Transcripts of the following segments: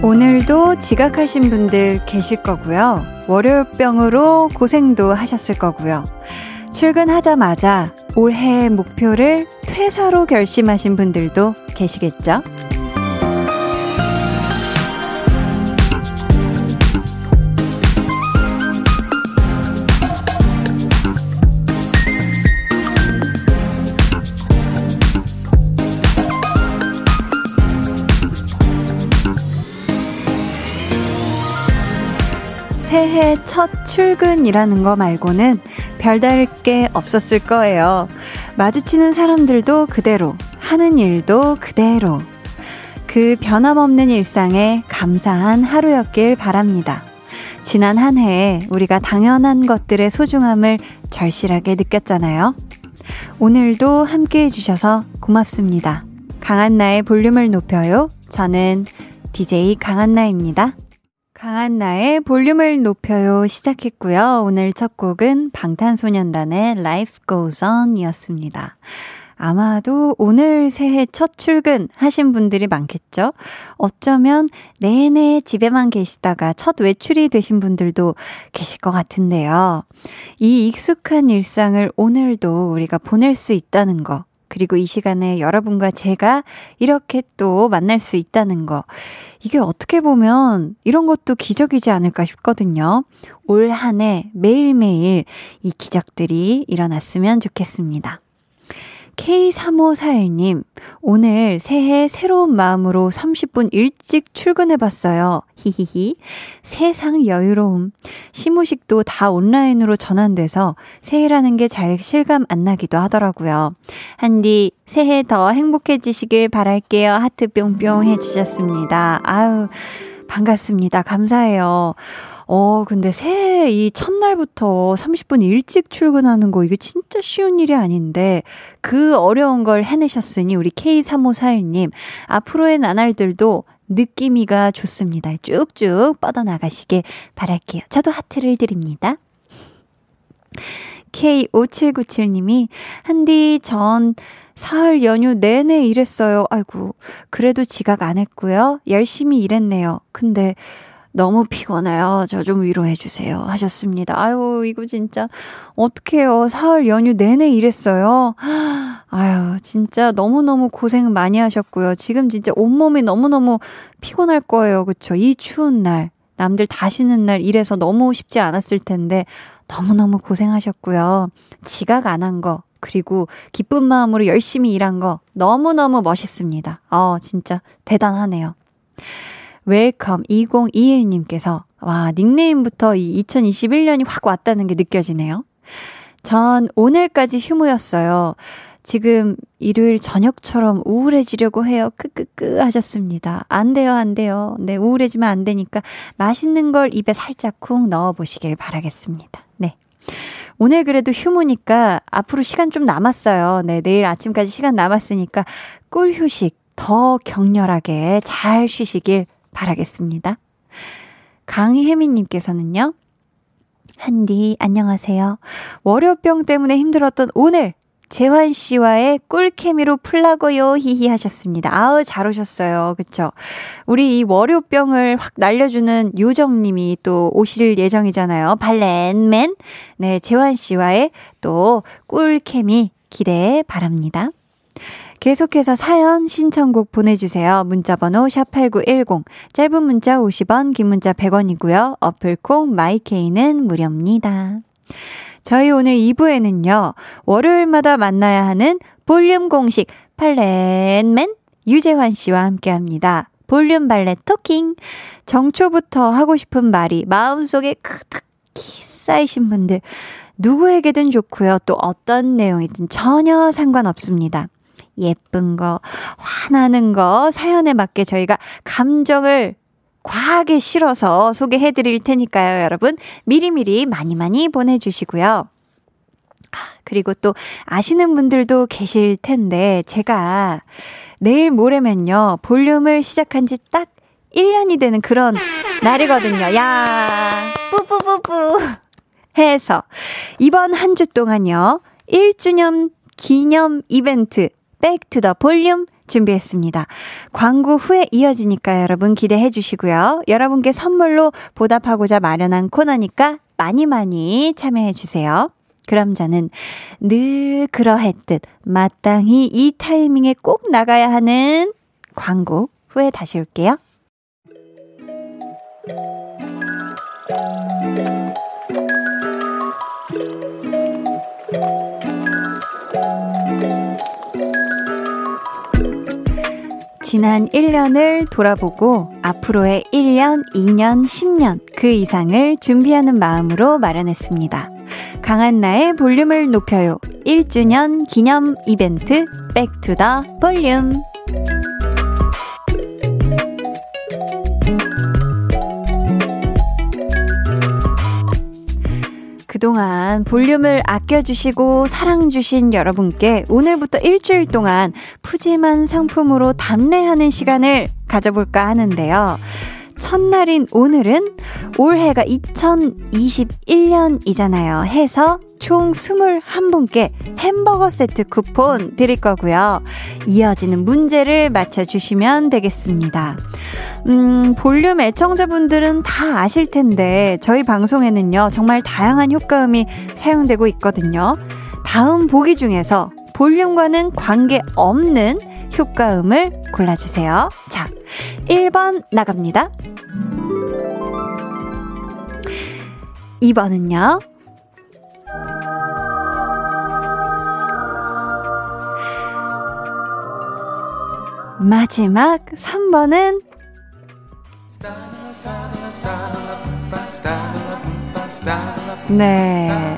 오늘도 지각하신 분들 계실 거고요. 월요병으로 고생도 하셨을 거고요. 출근하자마자 올해의 목표를 퇴사로 결심하신 분들도 계시겠죠? 새해 첫 출근이라는 거 말고는 별다를 게 없었을 거예요. 마주치는 사람들도 그대로, 하는 일도 그대로. 그 변함없는 일상에 감사한 하루였길 바랍니다. 지난 한 해에 우리가 당연한 것들의 소중함을 절실하게 느꼈잖아요. 오늘도 함께 해주셔서 고맙습니다. 강한나의 볼륨을 높여요. 저는 DJ 강한나입니다. 강한 나의 볼륨을 높여요 시작했고요. 오늘 첫 곡은 방탄소년단의 Life Goes On 이었습니다. 아마도 오늘 새해 첫 출근 하신 분들이 많겠죠? 어쩌면 내내 집에만 계시다가 첫 외출이 되신 분들도 계실 것 같은데요. 이 익숙한 일상을 오늘도 우리가 보낼 수 있다는 거, 그리고 이 시간에 여러분과 제가 이렇게 또 만날 수 있다는 거. 이게 어떻게 보면 이런 것도 기적이지 않을까 싶거든요. 올 한 해 매일매일 이 기적들이 일어났으면 좋겠습니다. K3541님, 오늘 새해 새로운 마음으로 30분 일찍 출근해봤어요. 히히히. 세상 여유로움. 시무식도 다 온라인으로 전환돼서 새해라는 게 잘 실감 안 나기도 하더라고요. 한디, 새해 더 행복해지시길 바랄게요. 하트 뿅뿅 해주셨습니다. 아유, 반갑습니다. 감사해요. 어, 근데 새해 이 첫날부터 30분 일찍 출근하는 거 이게 진짜 쉬운 일이 아닌데 그 어려운 걸 해내셨으니 우리 K3541님 앞으로의 나날들도 느낌이가 좋습니다. 쭉쭉 뻗어나가시길 바랄게요. 저도 하트를 드립니다. K5797님이 한디 전 사흘 연휴 내내 일했어요. 아이고, 그래도 지각 안 했고요. 열심히 일했네요. 근데 너무 피곤해요. 저 좀 위로해 주세요. 하셨습니다. 아유, 이거 진짜 어떡해요. 사흘 연휴 내내 일했어요. 아유, 진짜 너무너무 고생 많이 하셨고요. 지금 진짜 온몸이 너무너무 피곤할 거예요. 그쵸? 이 추운 날. 남들 다 쉬는 날 일해서 너무 쉽지 않았을 텐데 너무너무 고생하셨고요. 지각 안 한 거, 그리고 기쁜 마음으로 열심히 일한 거 너무너무 멋있습니다. 어, 진짜 대단하네요. Welcome 2021님께서 와, 닉네임부터 이 2021년이 확 왔다는 게 느껴지네요. 전 오늘까지 휴무였어요. 지금 일요일 저녁처럼 우울해지려고 해요. 크크크 하셨습니다. 안 돼요, 안 돼요. 네, 우울해지면 안 되니까 맛있는 걸 입에 살짝 쿵 넣어 보시길 바라겠습니다. 네. 오늘 그래도 휴무니까 앞으로 시간 좀 남았어요. 네, 내일 아침까지 시간 남았으니까 꿀 휴식 더 격렬하게 잘 쉬시길 바라겠습니다. 강혜민님께서는요, 한디, 안녕하세요. 월요병 때문에 힘들었던 오늘, 재환 씨와의 꿀케미로 풀라고요, 히히 하셨습니다. 아우, 잘 오셨어요. 그쵸? 우리 이 월요병을 확 날려주는 요정님이 또 오실 예정이잖아요. 발렌맨. 네, 재환 씨와의 또 꿀케미 기대 바랍니다. 계속해서 사연 신청곡 보내주세요. 문자번호 샵8910 짧은 문자 50원 긴 문자 100원이고요. 어플콩 마이케이는 무료입니다. 저희 오늘 2부에는요. 월요일마다 만나야 하는 볼륨 공식 팔렛맨 유재환 씨와 함께 합니다. 볼륨 발렛 토킹. 정초부터 하고 싶은 말이 마음속에 크득히 쌓이신 분들 누구에게든 좋고요. 또 어떤 내용이든 전혀 상관없습니다. 예쁜 거, 화나는 거, 사연에 맞게 저희가 감정을 과하게 실어서 소개해 드릴 테니까요, 여러분. 미리미리 많이 많이 보내주시고요. 아, 그리고 또 아시는 분들도 계실 텐데, 제가 내일 모레면요, 볼륨을 시작한 지 딱 1년이 되는 그런 날이거든요. 야, 뿌뿌뿌뿌. 해서 이번 한 주 동안요. 1주년 기념 이벤트 Back to the 볼륨 준비했습니다. 광고 후에 이어지니까 여러분 기대해 주시고요. 여러분께 선물로 보답하고자 마련한 코너니까 많이 많이 참여해 주세요. 그럼 저는 늘 그러했듯 마땅히 이 타이밍에 꼭 나가야 하는 광고 후에 다시 올게요. 지난 1년을 돌아보고 앞으로의 1년, 2년, 10년 그 이상을 준비하는 마음으로 마련했습니다. 강한 나의 볼륨을 높여요. 1주년 기념 이벤트 Back to the 볼륨. 그동안 볼륨을 아껴주시고 사랑주신 여러분께 오늘부터 일주일 동안 푸짐한 상품으로 답례하는 시간을 가져볼까 하는데요. 첫날인 오늘은 올해가 2021년이잖아요. 해서 총 21분께 햄버거 세트 쿠폰 드릴 거고요. 이어지는 문제를 맞춰주시면 되겠습니다. 음, 볼륨 애청자분들은 다 아실 텐데, 저희 방송에는요, 정말 다양한 효과음이 사용되고 있거든요. 다음 보기 중에서 볼륨과는 관계 없는 효과음을 골라주세요. 자, 1번 나갑니다. 2번은요. 마지막 3번은 네.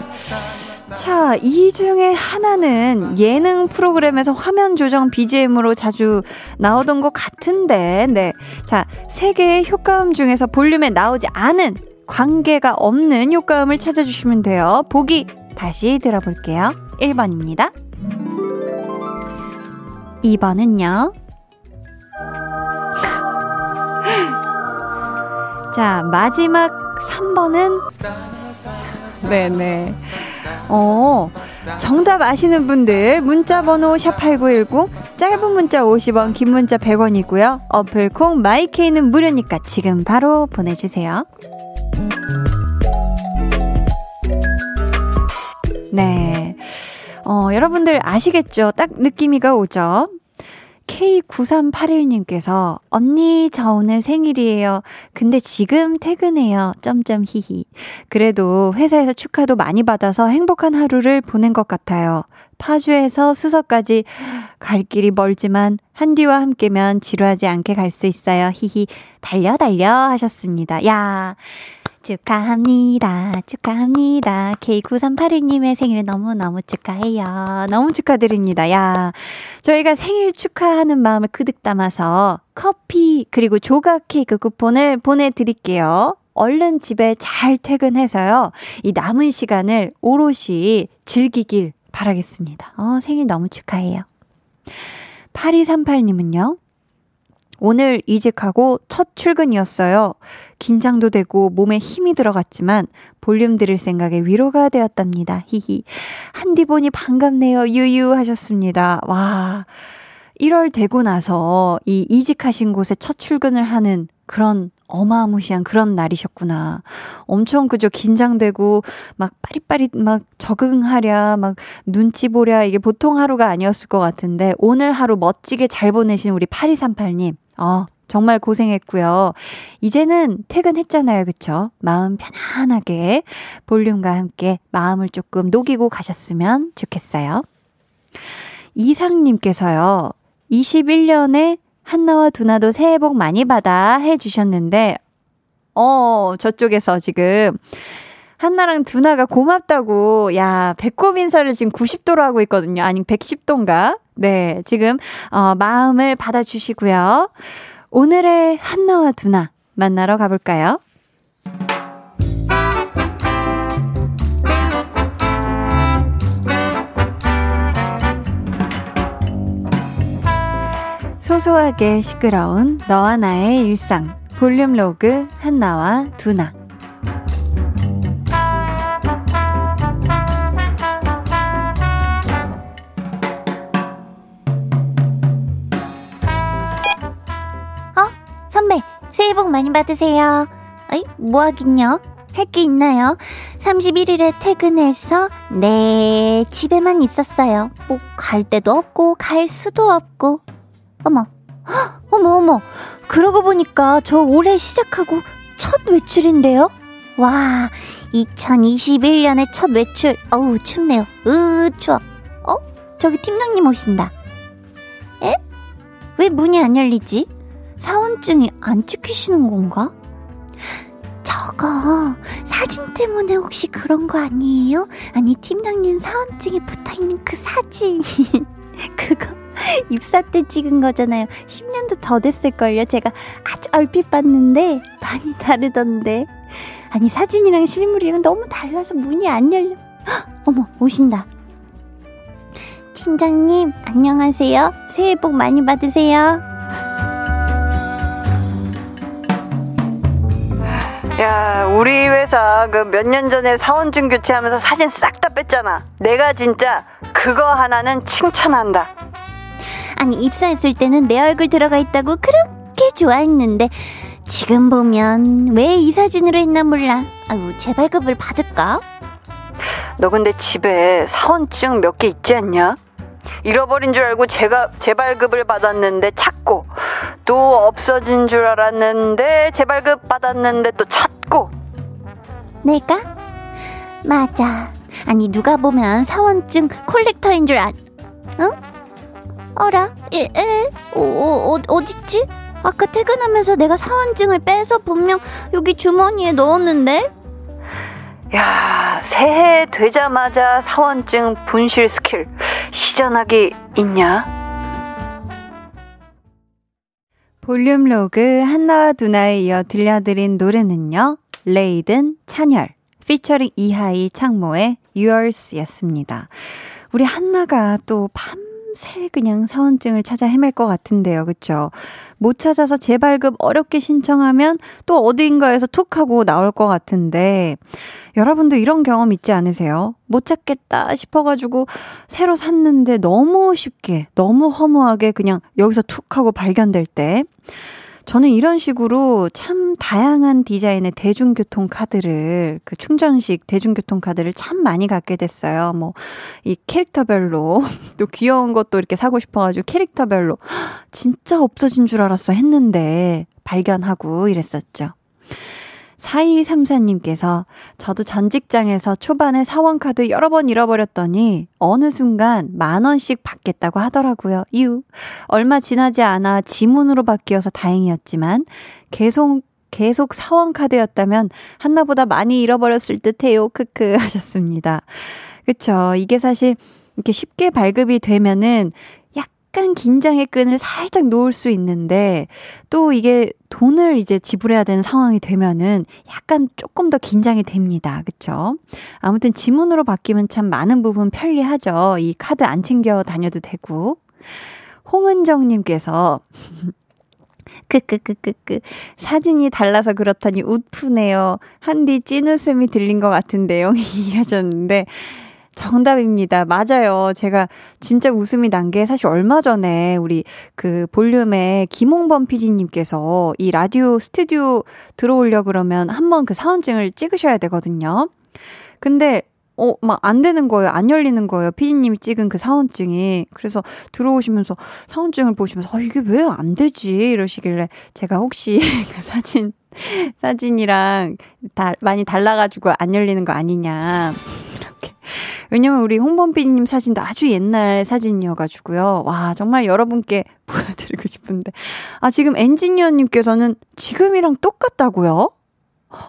자, 이 중에 하나는 예능 프로그램에서 화면 조정 BGM으로 자주 나오던 것 같은데, 네. 자, 세 개의 효과음 중에서 볼륨에 나오지 않은 관계가 없는 효과음을 찾아주시면 돼요. 보기 다시 들어볼게요. 1번입니다. 2번은요. 자, 마지막 3번은 네네. 어, 정답 아시는 분들 문자 번호 샵8910 짧은 문자 50원, 긴 문자 100원이고요. 어플 콩 마이케이는 무료니까 지금 바로 보내 주세요. 네. 어, 여러분들 아시겠죠? 딱 느낌이가 오죠? K9381님께서 언니 저 오늘 생일이에요. 근데 지금 퇴근해요. 점점 히히. 그래도 회사에서 축하도 많이 받아서 행복한 하루를 보낸 것 같아요. 파주에서 수서까지 갈 길이 멀지만 한디와 함께면 지루하지 않게 갈 수 있어요. 히히. 달려 달려 하셨습니다. 야. 축하합니다. 축하합니다. K9381님의 생일 너무너무 축하해요. 너무 축하드립니다. 야, 저희가 생일 축하하는 마음을 그득 담아서 커피 그리고 조각 케이크 쿠폰을 보내드릴게요. 얼른 집에 잘 퇴근해서요. 이 남은 시간을 오롯이 즐기길 바라겠습니다. 어, 생일 너무 축하해요. 8238님은요. 오늘 이직하고 첫 출근이었어요. 긴장도 되고 몸에 힘이 들어갔지만 볼륨 들을 생각에 위로가 되었답니다. 히히. 한디 보니 반갑네요. 유유 하셨습니다. 와. 1월 되고 나서 이 이직하신 곳에 첫 출근을 하는 그런 어마무시한 그런 날이셨구나. 엄청 그저 긴장되고 막 빠릿빠릿 막 적응하랴 막 눈치 보랴 이게 보통 하루가 아니었을 것 같은데 오늘 하루 멋지게 잘 보내신 우리 8238님 어, 정말 고생했고요. 이제는 퇴근했잖아요. 그쵸? 마음 편안하게 볼륨과 함께 마음을 조금 녹이고 가셨으면 좋겠어요. 이상님께서요. 21년에 한나와 두나도 새해 복 많이 받아 해주셨는데, 어, 저쪽에서 지금 한나랑 두나가 고맙다고, 야, 배꼽 인사를 지금 90도로 하고 있거든요. 아니, 110도인가? 네, 지금, 어, 마음을 받아주시고요. 오늘의 한나와 두나 만나러 가볼까요? 소소하게 시끄러운 너와 나의 일상. 볼륨 로그 한나와 두나. 어? 선배, 새해 복 많이 받으세요. 어이, 뭐 하긴요? 할 게 있나요? 31일에 퇴근해서, 네, 집에만 있었어요. 뭐, 갈 데도 없고, 갈 수도 없고. 어머, 헉, 어머, 어머. 그러고 보니까 저 올해 시작하고 첫 외출인데요? 와, 2021년의 첫 외출. 어우, 춥네요. 으, 추워. 어? 저기 팀장님 오신다. 에? 왜 문이 안 열리지? 사원증이 안 찍히시는 건가? 저거 사진 때문에 혹시 그런 거 아니에요? 아니 팀장님 사원증에 붙어있는 그 사진 그거 입사 때 찍은 거잖아요. 10년도 더 됐을걸요? 제가 아주 얼핏 봤는데 많이 다르던데. 아니 사진이랑 실물이랑 너무 달라서 문이 안 열려. 헉, 어머 오신다. 팀장님 안녕하세요. 새해 복 많이 받으세요 야, 우리 회사 그 몇 년 전에 사원증 교체하면서 사진 싹 다 뺐잖아. 내가 진짜 그거 하나는 칭찬한다. 아니 입사했을 때는 내 얼굴 들어가 있다고 그렇게 좋아했는데 지금 보면 왜 이 사진으로 했나 몰라. 아유 재발급을 받을까? 너 근데 집에 사원증 몇 개 있지 않냐? 잃어버린 줄 알고 제가 재발급을 받았는데 찾고 또 없어진 줄 알았는데 재발급 받았는데 또 찾고 내가? 맞아. 아니 누가 보면 사원증 콜렉터인 줄 알. 응? 어라? 에? 에? 어, 어, 어, 어딨지? 아까 퇴근하면서 내가 사원증을 빼서 분명 여기 주머니에 넣었는데? 야 새해 되자마자 사원증 분실 스킬 시전하기 있냐? 볼륨 로그 한나와 두나에 이어 들려드린 노래는요. 레이든 찬열 피처링 이하이 창모의 Yours 였습니다. 우리 한나가 또밤 새 그냥 사원증을 찾아 헤맬 것 같은데요. 그쵸? 못 찾아서 재발급 어렵게 신청하면 또 어디인가에서 툭 하고 나올 것 같은데 여러분도 이런 경험 있지 않으세요? 못 찾겠다 싶어가지고 새로 샀는데 너무 쉽게, 너무 허무하게 그냥 여기서 툭 하고 발견될 때. 저는 이런 식으로 참 다양한 디자인의 대중교통 카드를, 그 충전식 대중교통 카드를 참 많이 갖게 됐어요. 뭐, 이 캐릭터별로, 또 귀여운 것도 이렇게 사고 싶어가지고 캐릭터별로, 진짜 없어진 줄 알았어 했는데, 발견하고 이랬었죠. 4234님께서 저도 전 직장에서 초반에 사원카드 여러 번 잃어버렸더니 어느 순간 만 원씩 받겠다고 하더라고요. 이유. 얼마 지나지 않아 지문으로 바뀌어서 다행이었지만 계속 계속 사원카드였다면 한나보다 많이 잃어버렸을 듯 해요. 크크 하셨습니다. 그쵸. 이게 사실 이렇게 쉽게 발급이 되면은 약간 긴장의 끈을 살짝 놓을 수 있는데 또 이게 돈을 이제 지불해야 되는 상황이 되면은 약간 조금 더 긴장이 됩니다. 그쵸? 아무튼 지문으로 바뀌면 참 많은 부분 편리하죠. 이 카드 안 챙겨 다녀도 되고. 홍은정님께서 크크크크크 사진이 달라서 그렇다니 웃프네요. 한디 찐웃음이 들린 것 같은데요. 하셨는데 정답입니다. 맞아요. 제가 진짜 웃음이 난 게 사실 얼마 전에 우리 그 볼륨의 김홍범 PD님께서 이 라디오 스튜디오 들어오려 그러면 한번 그 사원증을 찍으셔야 되거든요. 근데 어, 막 안 되는 거예요. 안 열리는 거예요. 피디님이 찍은 그 사원증이. 그래서 들어오시면서 사원증을 보시면서, 어, 이게 왜 안 되지? 이러시길래 제가 혹시 그 사진, 사진이랑 다 많이 달라가지고 안 열리는 거 아니냐. 이렇게. 왜냐면 우리 홍범 PD님 사진도 아주 옛날 사진이어가지고요. 와, 정말 여러분께 보여드리고 싶은데. 아, 지금 엔지니어님께서는 지금이랑 똑같다고요?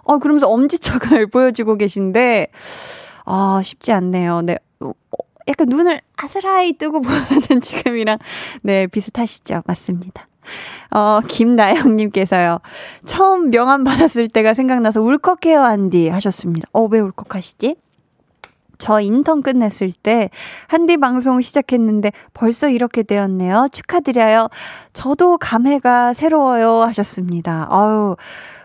어, 그러면서 엄지척을 보여주고 계신데, 아, 쉽지 않네요. 네. 어, 약간 눈을 아스라이 뜨고 보는 지금이랑, 네, 비슷하시죠? 맞습니다. 어, 김나영님께서요. 처음 명함 받았을 때가 생각나서 울컥해요, 안디. 하셨습니다. 어, 왜 울컥하시지? 저 인턴 끝냈을 때 한디 방송 시작했는데 벌써 이렇게 되었네요. 축하드려요. 저도 감회가 새로워요 하셨습니다. 아유.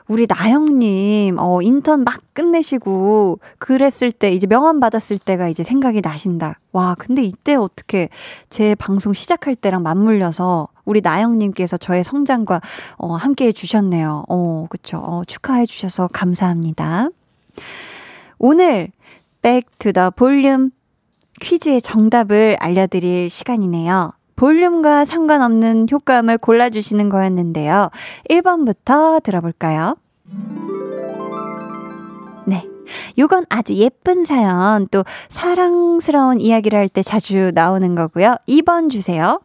우리 나영님, 어, 인턴 막 끝내시고, 그랬을 때, 이제 명함 받았을 때가 이제 생각이 나신다. 와, 근데 이때 어떻게 제 방송 시작할 때랑 맞물려서 우리 나영님께서 저의 성장과, 어, 함께 해주셨네요. 어, 그쵸. 어, 축하해주셔서 감사합니다. 오늘, Back to the 볼륨 퀴즈의 정답을 알려드릴 시간이네요. 볼륨과 상관없는 효과음을 골라주시는 거였는데요. 1번부터 들어볼까요? 네. 요건 아주 예쁜 사연, 또 사랑스러운 이야기를 할 때 자주 나오는 거고요. 2번 주세요.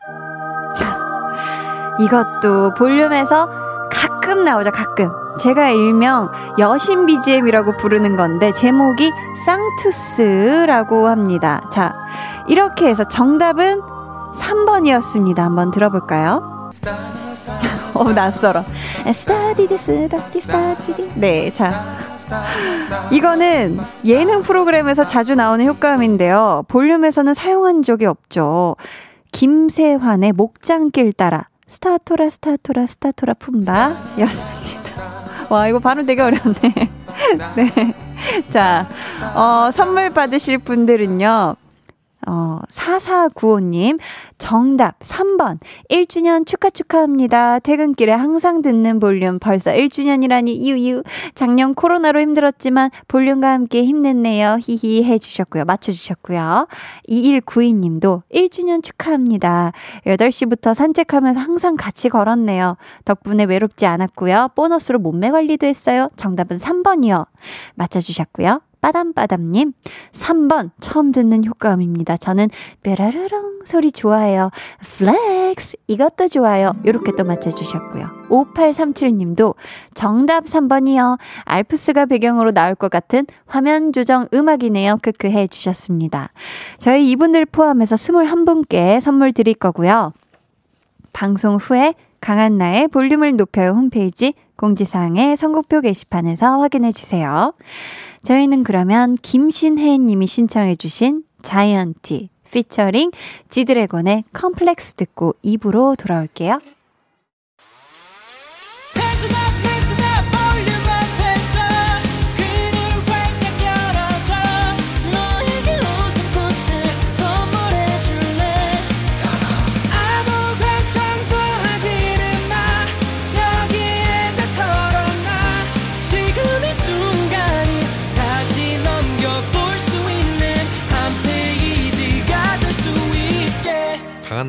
이것도 볼륨에서 가끔 나오죠, 가끔. 제가 일명 여신 BGM이라고 부르는 건데, 제목이 쌍투스라고 합니다. 자, 이렇게 해서 정답은 3번이었습니다. 한번 들어볼까요? 어, 낯설어. 스타디디스, 다디, 스타디디. 네, 자. 이거는 예능 프로그램에서 자주 나오는 효과음인데요. 볼륨에서는 사용한 적이 없죠. 김세환의 목장길 따라. 스타토라, 스타토라, 스타토라 품바. 였습니다. 와, 이거 발음 되게 어렵네. 네. 자, 어, 선물 받으실 분들은요. 어, 4495님, 정답 3번. 1주년 축하 축하합니다. 퇴근길에 항상 듣는 볼륨 벌써 1주년이라니 유유. 작년 코로나로 힘들었지만 볼륨과 함께 힘냈네요. 히히 해주셨고요. 맞춰주셨고요. 2192님도 1주년 축하합니다. 8시부터 산책하면서 항상 같이 걸었네요. 덕분에 외롭지 않았고요. 보너스로 몸매 관리도 했어요. 정답은 3번이요. 맞춰주셨고요. 빠담빠담님, 3번 처음 듣는 효과음입니다. 저는 뾰라르렁 소리 좋아해요. flex 이것도 좋아요. 이렇게 또 맞춰주셨고요. 5837님도 정답 3번이요. 알프스가 배경으로 나올 것 같은 화면 조정 음악이네요. 크크 해주셨습니다. 저희 이분들 포함해서 21분께 선물 드릴 거고요. 방송 후에 강한나의 볼륨을 높여요 홈페이지 공지사항의 선곡표 게시판에서 확인해 주세요. 저희는 그러면 김신혜 님이 신청해 주신 자이언티 피처링 지드래곤의 컴플렉스 듣고 입으로 돌아올게요.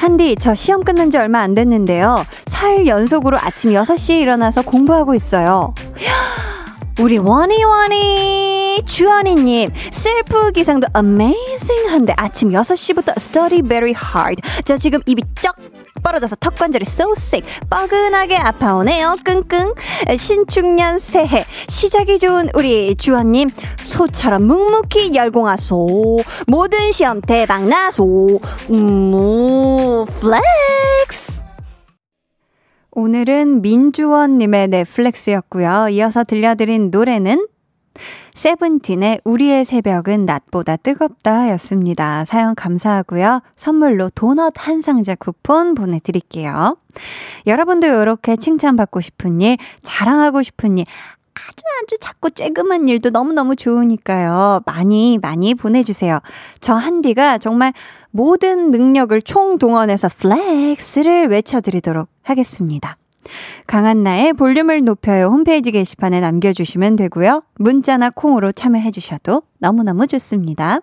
한디, 저 시험 끝난 지 얼마 안 됐는데요. 4일 연속으로 아침 6시에 일어나서 공부하고 있어요. 우리 원이원이 주원이님 셀프 기상도 어메이징한데 아침 6시부터 study very hard 저 지금 입이 쩍 벌어져서 턱 관절이 sick. 뻐근하게 아파오네요. 끙끙. 신축년 새해. 시작이 좋은 우리 주원님 소처럼 묵묵히 열공하소. 모든 시험 대박나소. 음무 flex. 오늘은 민주원님의 flex였고요. 이어서 들려드린 노래는 세븐틴의 우리의 새벽은 낮보다 뜨겁다 였습니다. 사연 감사하고요. 선물로 도넛 한 상자 쿠폰 보내드릴게요. 여러분도 이렇게 칭찬받고 싶은 일, 자랑하고 싶은 일, 아주 아주 작고 쬐그만 일도 너무너무 좋으니까요. 많이 많이 보내주세요. 저 한디가 정말 모든 능력을 총동원해서 flex를 외쳐드리도록 하겠습니다. 강한나의 볼륨을 높여요 홈페이지 게시판에 남겨주시면 되고요. 문자나 콩으로 참여해 주셔도 너무너무 좋습니다.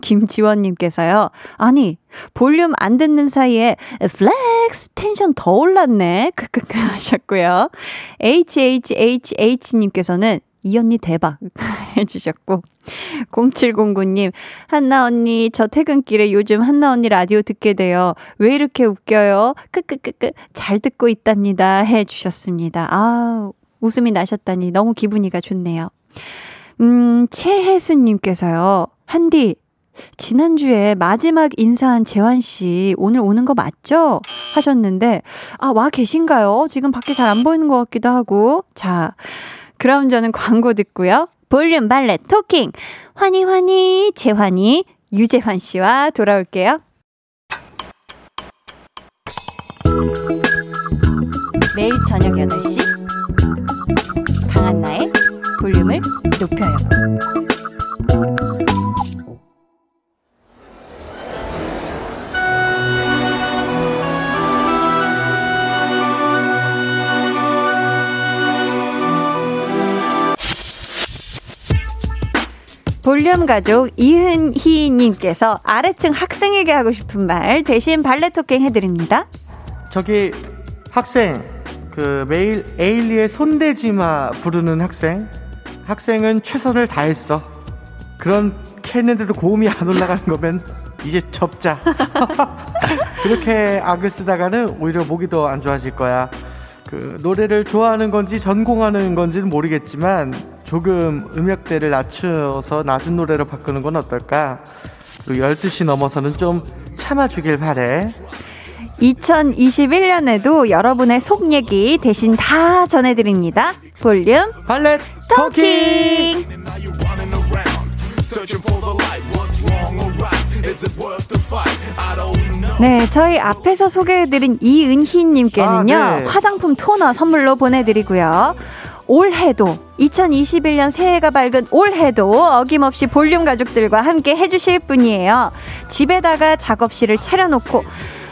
김지원님께서요. 아니, 볼륨 안 듣는 사이에 flex 텐션 더 올랐네. 크크크 하셨고요. HHHH님께서는 이 언니 대박. 해주셨고. 0709님, 한나 언니, 저 퇴근길에 요즘 한나 언니 라디오 듣게 돼요. 왜 이렇게 웃겨요? 크크크크, 잘 듣고 있답니다. 해주셨습니다. 아 웃음이 나셨다니 너무 기분이가 좋네요. 음, 최혜수님께서요, 한디, 지난주에 마지막 인사한 재환 씨 오늘 오는 거 맞죠? 하셨는데 아, 와 계신가요? 지금 밖에 잘 안 보이는 것 같기도 하고. 자, 그럼 저는 광고 듣고요. 볼륨 발레 토킹 환희 환희 재환이 유재환 씨와 돌아올게요. 매일 저녁 8시 강한 나의 볼륨을 높여요. 볼륨 가족 이은희님께서 아래층 학생에게 하고 싶은 말 대신 발레 토킹 해드립니다. 저기 학생 그 매일 에일리의 손대지마 부르는 학생. 학생은 최선을 다했어. 그렇게 했는데도 고음이 안 올라가는 거면 이제 접자. 그렇게 악을 쓰다가는 오히려 목이 더 안 좋아질 거야. 그 노래를 좋아하는 건지 전공하는 건지는 모르겠지만 조금 음역대를 낮춰서 낮은 노래로 바꾸는 건 어떨까? 그리고 12시 넘어서는 좀 참아주길 바래. 2021년에도 여러분의 속 얘기 대신 다 전해드립니다. 볼륨 발렛 토킹! 토킹! 네, 저희 앞에서 소개해드린 이은희님께는요, 아, 네. 화장품 토너 선물로 보내드리고요. 올해도 2021년 새해가 밝은 올해도 어김없이 볼륨 가족들과 함께 해주실 분이에요. 집에다가 작업실을 차려놓고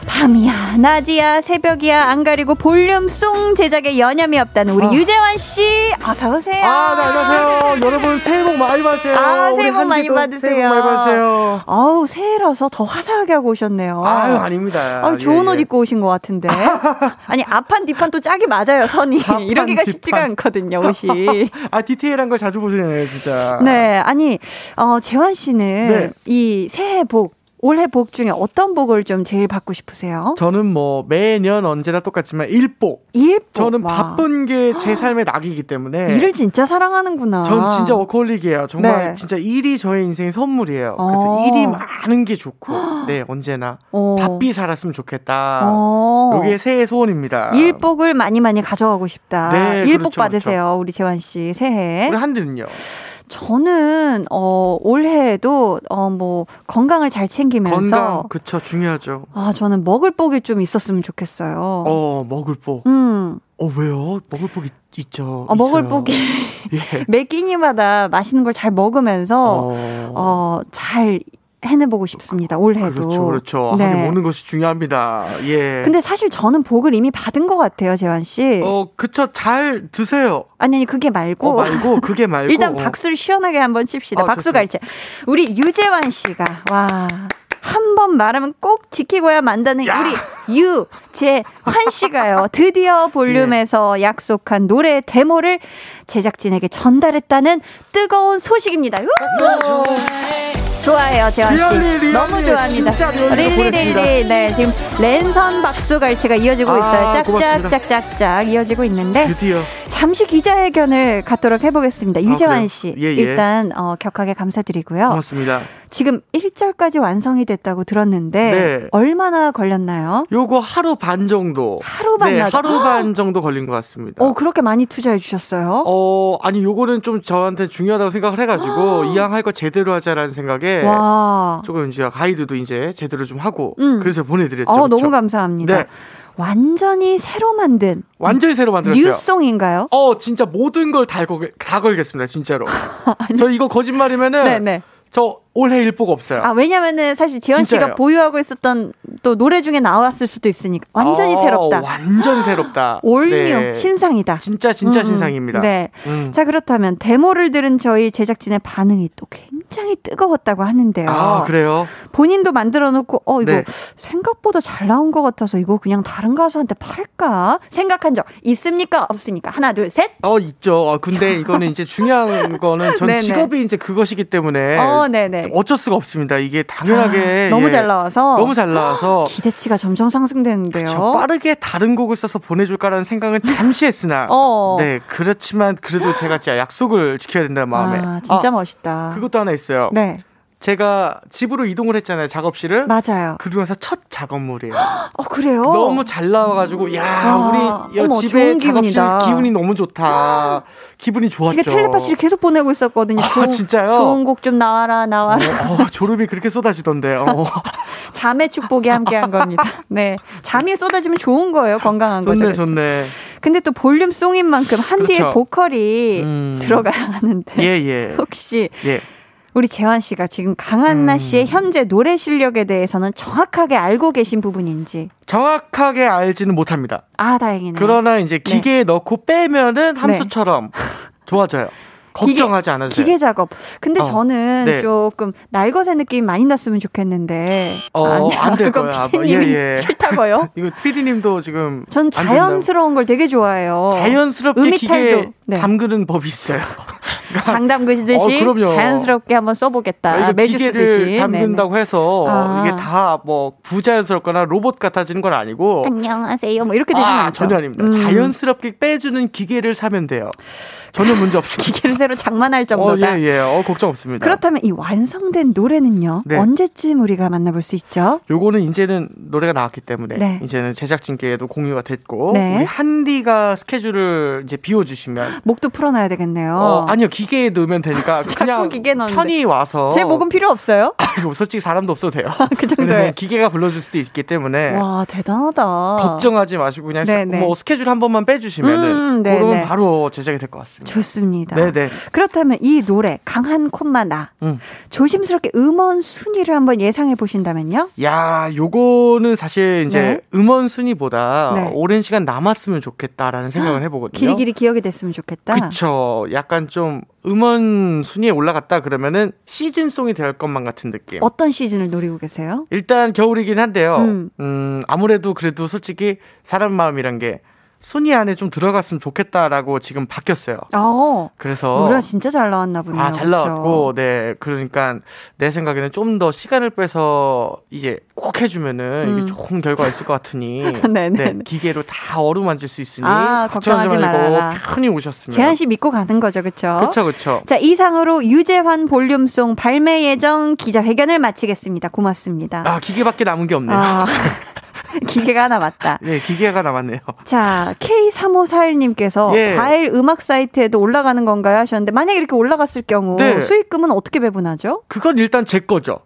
밤이야, 낮이야, 새벽이야, 안 가리고 볼륨 송 제작에 여념이 없다는 우리 아. 유재환 씨, 어서 오세요. 아, 네, 안녕하세요. 여러분 새해 복 많이 받으세요. 아, 새해 복 많이 받으세요. 새해 복 많이 받으세요. 아우, 새해라서 더 화사하게 하고 오셨네요. 아유, 아닙니다. 아, 좋은 예, 옷 예. 입고 오신 것 같은데. 아니, 앞판 뒷판 또 짝이 맞아요, 선이. 이러기가 뒷판. 쉽지가 않거든요, 옷이. 아, 디테일한 걸 자주 보시네요, 진짜. 네, 아니, 어, 재환 씨는 네. 이 새해 복 올해 복 중에 어떤 복을 좀 제일 받고 싶으세요? 저는 뭐 매년 언제나 똑같지만 일복. 일복. 저는 와. 바쁜 게 제 삶의 낙이기 때문에 일을 진짜 사랑하는구나. 전 진짜 워커홀릭이에요. 정말 네. 진짜 일이 저의 인생의 선물이에요. 그래서 어. 일이 많은 게 좋고, 네 언제나 어. 바삐 살았으면 좋겠다. 어. 이게 새해 소원입니다. 일복을 많이 많이 가져가고 싶다. 네, 일복 그렇죠, 받으세요, 그렇죠. 우리 재환 씨 새해. 우리 한디는요? 저는 어 올해에도 어뭐 건강을 잘 챙기면서 건강 그쵸 중요하죠. 아 저는 먹을 복이 좀 있었으면 좋겠어요. 어 먹을 복. 음. 어 왜요? 먹을 복이 있죠. 어, 먹을 복이 예. 매 끼니마다 맛있는 걸 잘 먹으면서 어잘 해내보고 싶습니다. 올해도. 그렇죠, 그렇죠. 네. 하긴 먹는 것이 중요합니다. 예. 근데 사실 저는 복을 이미 받은 것 같아요, 재환 씨. 어, 그쵸. 잘 드세요. 아니, 아니, 그게 말고. 어, 말고, 그게 말고. 일단 박수를 시원하게 한번 칩시다. 어, 박수 갈채. 우리 유재환 씨가, 와. 한번 말하면 꼭 지키고야 만다는 야. 우리 유재환 씨가요. 드디어 볼륨에서 예. 약속한 노래 데모를 제작진에게 전달했다는 뜨거운 소식입니다. 좋아해요, 재환 씨. 너무 좋아합니다. 릴리릴리. 네, 지금 랜선 박수 갈치가 이어지고 아, 있어요. 짝짝짝짝짝 이어지고 있는데 드디어. 잠시 기자회견을 갖도록 해보겠습니다. 아, 유재환 씨. 예, 예. 일단 어, 격하게 감사드리고요. 고맙습니다. 지금 1절까지 완성이 됐다고 들었는데 네. 얼마나 걸렸나요? 요거 하루 반 정도. 하루 반 네, 하루 반 정도 걸린 것 같습니다. 어, 그렇게 많이 투자해 주셨어요? 어, 아니 요거는 좀 저한테 중요하다고 생각을 해 가지고 이왕 할 거 제대로 하자라는 생각에 와. 조금 이제 가이드도 이제 제대로 좀 하고 음. 그래서 보내 드렸죠. 어, 너무 감사합니다. 네. 완전히 새로 만든 완전히 새로 만들었어요. 뉴송인가요? 어, 진짜 모든 걸다다 걸겠습니다, 진짜로. 저 이거 거짓말이면은 네네. 저 올해 일복 없어요. 아 왜냐면은 사실 지원 씨가 보유하고 있었던 또 노래 중에 나왔을 수도 있으니까 완전히 어, 새롭다. 완전 새롭다. 올뉴 네. 신상이다. 진짜 진짜 음, 신상입니다. 네. 음. 자 그렇다면 데모를 들은 저희 제작진의 반응이 또 굉장히 뜨거웠다고 하는데요. 아, 그래요? 본인도 만들어 놓고, 어, 이거 네. 생각보다 잘 나온 것 같아서 이거 그냥 다른 가수한테 팔까? 생각한 적 있습니까? 없습니까? 하나, 둘, 셋. 어, 있죠. 어, 근데 이거는 이제 중요한 거는 전 네네. 직업이 이제 그것이기 때문에 어, 네네. 어쩔 수가 없습니다. 이게 당연하게 아, 너무 예, 잘 나와서. 너무 잘 나와서 기대치가 점점 상승되는데요. 저 빠르게 다른 곡을 써서 보내줄까라는 생각은 잠시 했으나 어. 네 그렇지만 그래도 제가 진짜 약속을 지켜야 된다는 마음에 아, 진짜 멋있다. 그것도 하나 있어요. 네, 제가 집으로 이동을 했잖아요 작업실을 맞아요. 그 중에서 첫 작업물이에요. 어, 그래요? 너무 잘 나와가지고 야 와, 우리 여 어머, 집에 좋은 작업실 기운이다. 기운이 너무 좋다. 기분이 좋았죠. 되게 텔레파시를 계속 보내고 있었거든요. 아, 좋은, 진짜요? 좋은 곡 좀 나와라, 나와라. 어, 어, 졸음이 그렇게 쏟아지던데. 어. 잠의 축복이 함께한 겁니다. 네. 잠이 쏟아지면 좋은 거예요. 건강한 거죠. 좋네, 그렇죠? 좋네. 근데 또 볼륨 송인 만큼 한디의 그렇죠. 보컬이 음. 들어가야 하는데. 예, 예. 혹시 예. 우리 재환 씨가 지금 강한나 음. 씨의 현재 노래 실력에 대해서는 정확하게 알고 계신 부분인지. 정확하게 알지는 못합니다. 아, 다행이네요. 그러나 이제 기계에 넣고 빼면은 함수처럼 좋아져요. 걱정하지 않으세요. 기계 작업. 근데 어, 저는 네. 조금 날것의 느낌이 많이 났으면 좋겠는데. 어, 아니야, 안 될 거야. 피디님이 예, 예. 싫다고요? 이거 PD님도 지금 전. 자연스러운 걸 되게 좋아해요. 자연스럽게 음이탈도. 기계에 네. 담그는 법이 있어요. 장 담그시듯이 어. 자연스럽게 한번 써보겠다. 아, 매주 기계를 쓰듯이. 담근다고 해서 아. 이게 다 뭐 부자연스럽거나 로봇 같아지는 건 아니고 안녕하세요. 뭐 이렇게 되지는 아, 않죠. 전혀 아닙니다. 음. 자연스럽게 빼주는 기계를 사면 돼요. 전혀 문제 없습니다. 기계를 새로 장만할 어, 정도다. 예, 예. 어, 걱정 없습니다. 그렇다면 이 완성된 노래는요? 네. 언제쯤 우리가 만나볼 수 있죠? 요거는 이제는 노래가 나왔기 때문에 네. 이제는 제작진께도 공유가 됐고 네. 우리 한디가 스케줄을 이제 비워 주시면 목도 풀어 놔야 되겠네요. 어, 아니요 기계에 넣으면 되니까 그냥. 편히 와서 제 목은 필요 없어요? 아이고, 솔직히 사람도 없어도 돼요. 그 정도에. 왜냐면 기계가 불러 줄 수도 있기 때문에 와 대단하다. 걱정하지 마시고 그냥 네, 스- 네. 뭐 스케줄 한 번만 빼 주시면은 음, 네, 그러면 네. 바로 제작이 될 것 같습니다. 좋습니다. 네네. 그렇다면 이 노래 강한 콤마 나 음. 조심스럽게 음원 순위를 한번 예상해 보신다면요? 야, 요거는 사실 이제 네. 음원 순위보다 네. 오랜 시간 남았으면 좋겠다라는 생각을 해보거든요. 길이길이 기억이 됐으면 좋겠다. 그쵸. 약간 좀 음원 순위에 올라갔다 그러면은 시즌송이 될 것만 같은 느낌. 어떤 시즌을 노리고 계세요? 일단 겨울이긴 한데요. 음. 음. 아무래도 그래도 솔직히 사람 마음이란 게 순위 안에 좀 들어갔으면 좋겠다라고 지금 바뀌었어요. 어, 그래서 노래가 진짜 잘 나왔나 보네요. 아, 잘? 나왔고, 네. 그러니까 내 생각에는 좀 더 시간을 빼서 이제 꼭 해주면은 음. 이게 좋은 결과가 있을 것 같으니. 네네. 네, 기계로 다 어루만질 수 있으니. 아, 걱정하지 말고. 편히 오셨으면. 재한 씨 믿고 가는 거죠, 그렇죠? 그쵸, 그쵸. 자, 이상으로 유재환 볼륨송 발매 예정 기자회견을 마치겠습니다. 고맙습니다. 아, 기계밖에 남은 게 없네요. 아, 기계가 하나 맞다. 네, 기계가 남았네요. 자, K3541님께서 예. 과일 음악 사이트에도 올라가는 건가요? 하셨는데, 만약에 이렇게 올라갔을 경우 네. 수익금은 어떻게 배분하죠? 그건 일단 제 거죠.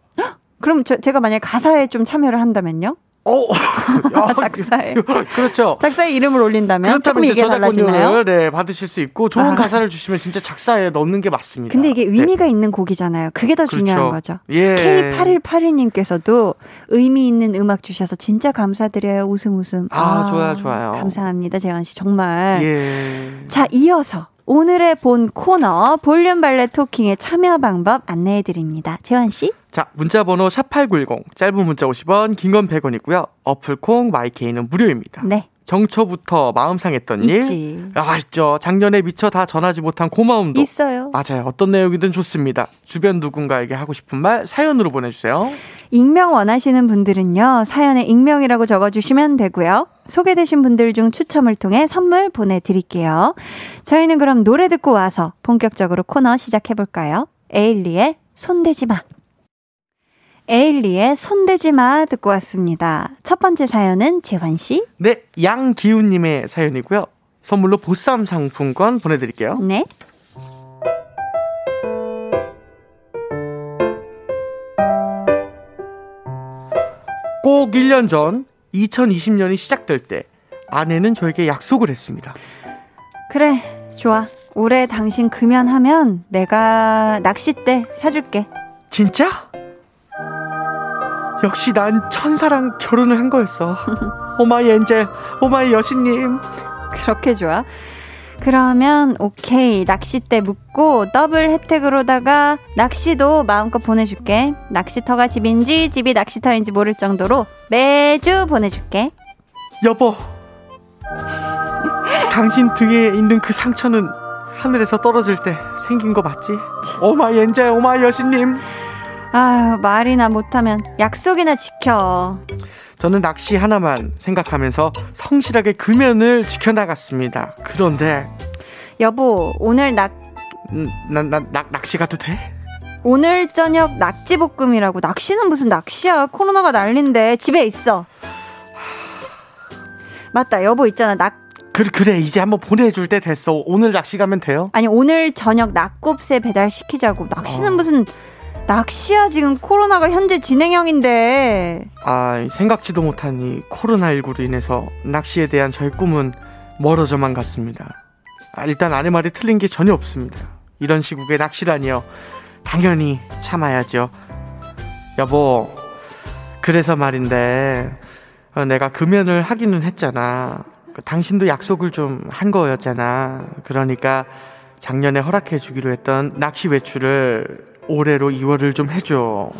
그럼 저, 제가 만약에 가사에 좀 참여를 한다면요? 어, 아, 작사에. 그렇죠. 작사의 이름을 올린다면 그렇다면 이제? 저작권료를 네, 받으실 수 있고 좋은 아. 가사를 주시면 진짜 작사에 넣는 게 맞습니다. 근데 이게 네. 의미가 있는 곡이잖아요. 그게 더 중요한 그렇죠. 거죠. 예. K8182님께서도 의미 있는 음악 주셔서 진짜 감사드려요. 웃음 웃음. 아, 좋아요, 좋아요. 감사합니다, 재환 씨. 정말. 예. 자, 이어서 오늘의 본 코너 볼륨 발레 talking의 참여 방법 안내해 드립니다. 재환 씨? 자, 문자 번호 샵8910 짧은 문자 50원, 긴 건 100원이고요. 어플 콩 My K는 무료입니다. 네. 정초부터 마음 상했던 일. 있지. 아, 있죠. 작년에 미처 다 전하지 못한 고마움도. 있어요. 맞아요. 어떤 내용이든 좋습니다. 주변 누군가에게 하고 싶은 말 사연으로 보내 주세요. 익명 원하시는 분들은요, 사연에 익명이라고 적어 주시면 되고요. 소개되신 분들 중 추첨을 통해 선물 보내 드릴게요. 저희는 그럼 노래 듣고 와서 본격적으로 코너 시작해 볼까요? 에일리의 손대지 마. 에일리의 손대지 마 듣고 왔습니다. 첫 번째 사연은 재환 씨. 네, 양기훈 님의 사연이고요. 선물로 보쌈 상품권 보내 드릴게요. 네. 꼭 1년 전 2020년이 시작될 때 아내는 저에게 약속을 했습니다. 그래, 좋아. 올해 당신 금연하면 내가 낚싯대 사줄게. 진짜? 역시 난 천사랑 결혼을 한 거였어. Oh my angel, oh my 여신님. 그렇게 좋아? 그러면 오케이 낚싯대 묻고 더블 혜택으로다가 낚시도 마음껏 보내줄게 낚시터가 집인지 집이 낚시터인지 모를 정도로 매주 보내줄게 여보 당신 등에 있는 그 상처는 하늘에서 떨어질 때 생긴 거 맞지? 오마 엔젤 오마 여신님 아유 말이나 못하면 약속이나 지켜 저는 낚시 하나만 생각하면서 성실하게 금연을 지켜나갔습니다. 그런데 여보 오늘 낙 음, 난, 난, 낚, 낚시 가도 돼? 오늘 저녁 낙지볶음이라고 낚시는 무슨 낚시야 코로나가 난린데 집에 있어 맞다 여보 있잖아 낙 그래, 그래 이제 한번 보내줄 때 됐어. 오늘 낚시 가면 돼요? 아니 오늘 저녁 낙곱새 배달 시키자고 낚시는 어. 무슨 낚시야 지금 코로나가 현재 진행형인데 아 생각지도 이 코로나19로 인해서 낚시에 대한 저의 꿈은 멀어져만 갔습니다. 아, 일단 아내 말이 틀린 게 전혀 없습니다. 이런 시국에 낚시라니요. 당연히 참아야죠. 여보, 그래서 말인데 어, 내가 금연을 하기는 했잖아. 그 당신도 약속을 좀 한 거였잖아. 그러니까 작년에 허락해 주기로 했던 낚시 외출을 올해로 2월을 좀 해줘.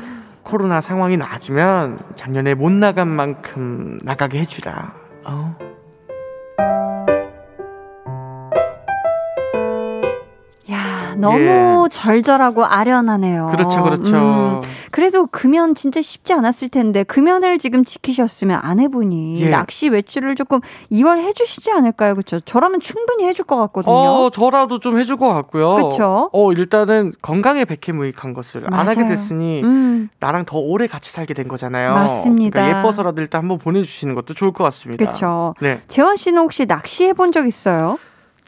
코로나 상황이 나아지면 작년에 못 나간 만큼 나가게 해주라. 어? 너무 절절하고 아련하네요. 예. 그렇죠, 그렇죠. 음, 그래도 금연 진짜 쉽지 않았을 텐데 금연을 지금 지키셨으면 아내분이 예. 낚시 외출을 조금 2월 해주시지 않을까요? 그렇죠? 저라면 충분히 해줄 것 같거든요. 어, 저라도 좀 해줄 것 같고요. 그쵸? 어, 일단은 건강에 백해무익한 것을 안 하게 맞아요. 됐으니 음, 나랑 더 오래 같이 살게 된 거잖아요. 맞습니다. 그러니까 예뻐서라도 일단 한번 보내주시는 것도 좋을 것 같습니다. 그렇죠. 네. 재원 씨는 혹시 낚시 해본 적 있어요?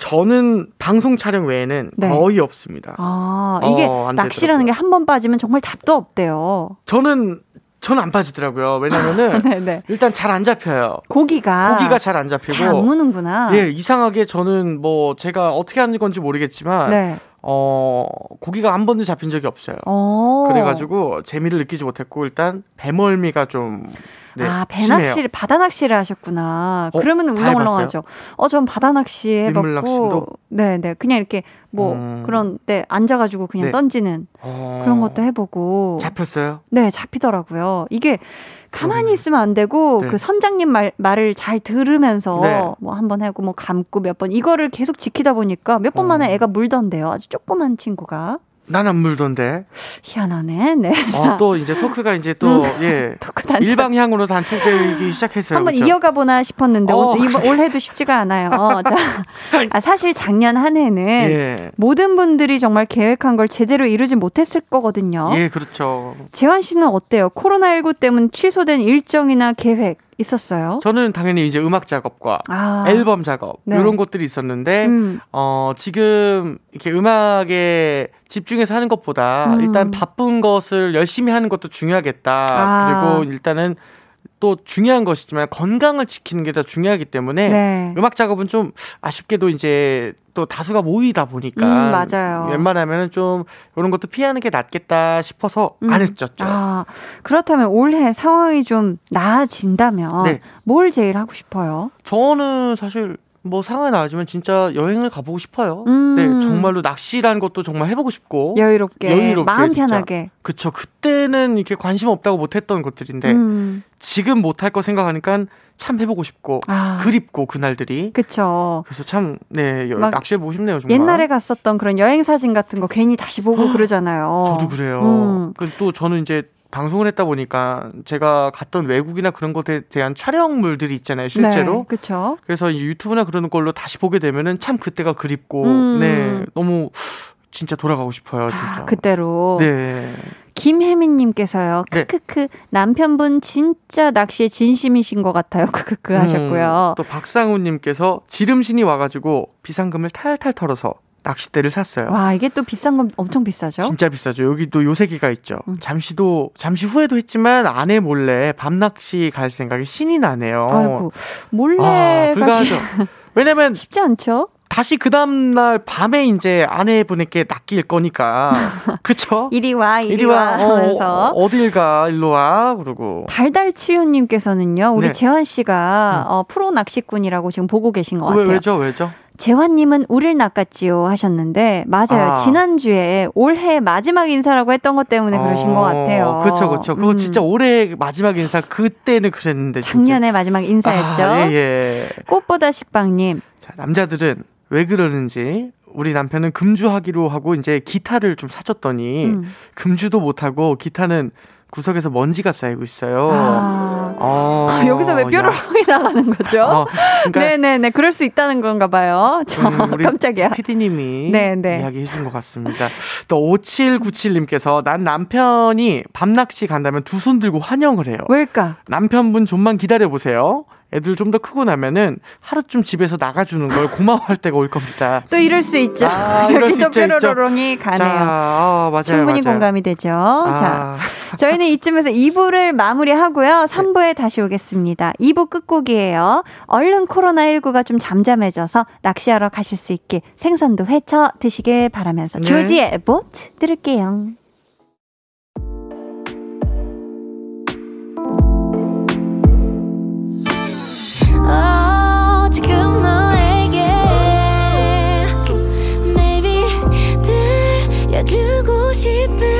저는 방송 촬영 외에는 네. 거의 없습니다. 아 이게 어, 안 낚시라는 게 한 번 빠지면 정말 답도 없대요. 저는 저는 안 빠지더라고요. 왜냐면은 네네. 일단 잘 안 잡혀요. 고기가 고기가 잘 안 잡히고 잘 안 무는구나. 예, 이상하게 저는 뭐 제가 어떻게 하는 건지 모르겠지만 네. 어, 고기가 한 번도 잡힌 적이 없어요. 어. 그래가지고 재미를 느끼지 못했고 일단 배멀미가 좀 네, 아. 배낚시를 바다 낚시를 하셨구나. 어, 그러면 다 울렁울렁하죠. 어, 전 바다 낚시 해 봤고, 낚시도? 네, 네, 그냥 이렇게 뭐 음. 그런 데 앉아 가지고 그냥 네. 던지는 어, 그런 것도 해 보고, 잡혔어요. 네, 잡히더라고요. 이게 가만히 그러네요. 있으면 안 되고 네. 그 선장님 말 말을 잘 들으면서 네. 뭐한 번 하고 뭐 감고 몇 번 이거를 계속 지키다 보니까 몇 번 만에 어. 애가 물던데요. 아주 조그만 친구가 난 안 물던데. 희한하네. 네, 어, 또 이제 토크가 이제 또 예. 토크 단체. 일방향으로 단축되기 시작했어요. 한번 그렇죠? 이어가 보나 싶었는데 어, 올, 이번 올해도 쉽지가 않아요. 어, 자, 아, 사실 작년 한 해는 예. 모든 분들이 정말 계획한 걸 제대로 이루지 못했을 거거든요. 예, 그렇죠. 재환 씨는 어때요? 코로나19 때문에 취소된 일정이나 계획 있었어요? 저는 당연히 이제 음악 작업과 아, 앨범 작업 네. 이런 것들이 있었는데 음, 어 지금 이렇게 음악에 집중해서 하는 것보다 음. 일단 바쁜 것을 열심히 하는 것도 중요하겠다. 아. 그리고 일단은 또 중요한 것이지만 건강을 지키는 게 더 중요하기 때문에 네. 음악 작업은 좀 아쉽게도 이제 또 다수가 모이다 보니까 음, 맞아요. 웬만하면은 좀 이런 것도 피하는 게 낫겠다 싶어서 음. 안 했었죠. 아, 그렇다면 올해 상황이 좀 나아진다면 네. 뭘 제일 하고 싶어요? 저는 사실 뭐 상황이 나아지면 진짜 여행을 가보고 싶어요. 음. 네, 정말로 낚시라는 것도 정말 해보고 싶고. 여유롭게, 여유롭게 마음. 편하게. 그쵸. 그때는 이렇게 관심 없다고 못했던 것들인데 음, 지금 못할 거 생각하니까 참 해보고 싶고 아, 그립고 그날들이. 그쵸. 그래서 참, 네, 여- 막 낚시해 보고 싶네요, 정말. 옛날에 갔었던 그런 여행 사진 같은 거 괜히 다시 보고 그러잖아요. 저도 그래요. 음. 그또 저는 이제 방송을 했다 보니까 제가 갔던 외국이나 그런 것에 대한 촬영물들이 있잖아요, 실제로. 네, 그쵸. 그래서 이 유튜브나 그런 걸로 다시 보게 되면은 참 그때가 그립고, 음. 네, 너무 진짜 돌아가고 싶어요, 진짜. 아, 그때로. 네. 김혜민님께서요. 네. 크크크 남편분 진짜 낚시에 진심이신 것 같아요. 크크크 하셨고요. 음, 또 박상우님께서 지름신이 와가지고 비상금을 탈탈 털어서 낚싯대를 샀어요. 와 이게 또 비싼 건 엄청 비싸죠? 진짜 비싸죠. 여기 또 요새기가 있죠. 음. 잠시도 잠시 후에도 했지만 아내 몰래 밤낚시 갈 생각이 신이 나네요. 아이고 몰래 아, 불가하죠. 왜냐면 쉽지 않죠? 다시 그 다음날 밤에 이제 아내분에게 낚일 거니까. 그쵸? 이리 와 이리, 이리 와, 와. 어, 하면서 어, 딜 가? 일로 와. 그러고. 달달치유님께서는요 우리 네. 재환 씨가 어, 프로 낚시꾼이라고 지금 보고 계신 것 왜, 같아요. 왜죠? 왜죠? 재환님은 우릴 낚았지요 하셨는데 맞아요. 아. 지난주에 올해 마지막 인사라고 했던 것 때문에 그러신 것 같아요. 그렇죠, 그렇죠. 그거 음. 진짜 올해 마지막 인사 그때는 그랬는데 작년에 마지막 인사였죠. 아, 예, 예. 꽃보다 식빵님. 자, 남자들은 왜 그러는지 우리 남편은 금주하기로 하고 이제 기타를 좀 사줬더니 음. 금주도 못 하고 기타는 구석에서 먼지가 쌓이고 있어요. 아. 어, 아, 여기서 왜 야. 뾰로롱이 나가는 거죠? 어, 그러니까 네네네. 그럴 수 있다는 건가 봐요. 자, 음, 깜짝이야. 피디님이 네, 네. 이야기해 준 것 같습니다. 또 5797님께서 난 남편이 밤낚시 간다면 두 손 들고 환영을 해요. 왜일까? 남편분 좀만 기다려 보세요. 애들 좀 더 크고 나면은 하루쯤 집에서 나가주는 걸 고마워할 때가 올 겁니다. 또 이럴 수 있죠. 아, 수 또. 뾰로롱이 가네요. 자, 어, 맞아요, 충분히 맞아요. 공감이 되죠. 자, 아, 저희는 이쯤에서 2부를 마무리하고요. 3부에 다시 오겠습니다. 2부 끝곡이에요. 얼른 코로나19가 좀 잠잠해져서 낚시하러 가실 수 있게 생선도 회쳐 드시길 바라면서 네. 조지의 보트 들을게요. 들려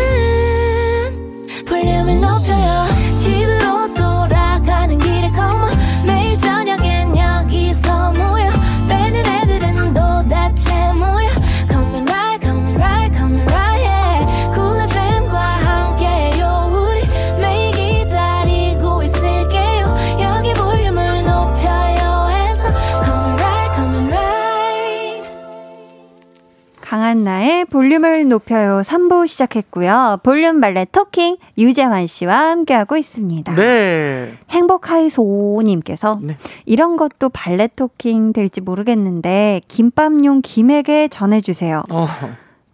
강한나의 볼륨을 높여요 3부 시작했고요. 볼륨 발레 토킹 유재환 씨와 함께하고 있습니다. 네. 행복하이소님께서 네. 이런 것도 발레 토킹 될지 모르겠는데 김밥용 김에게 전해주세요. 어,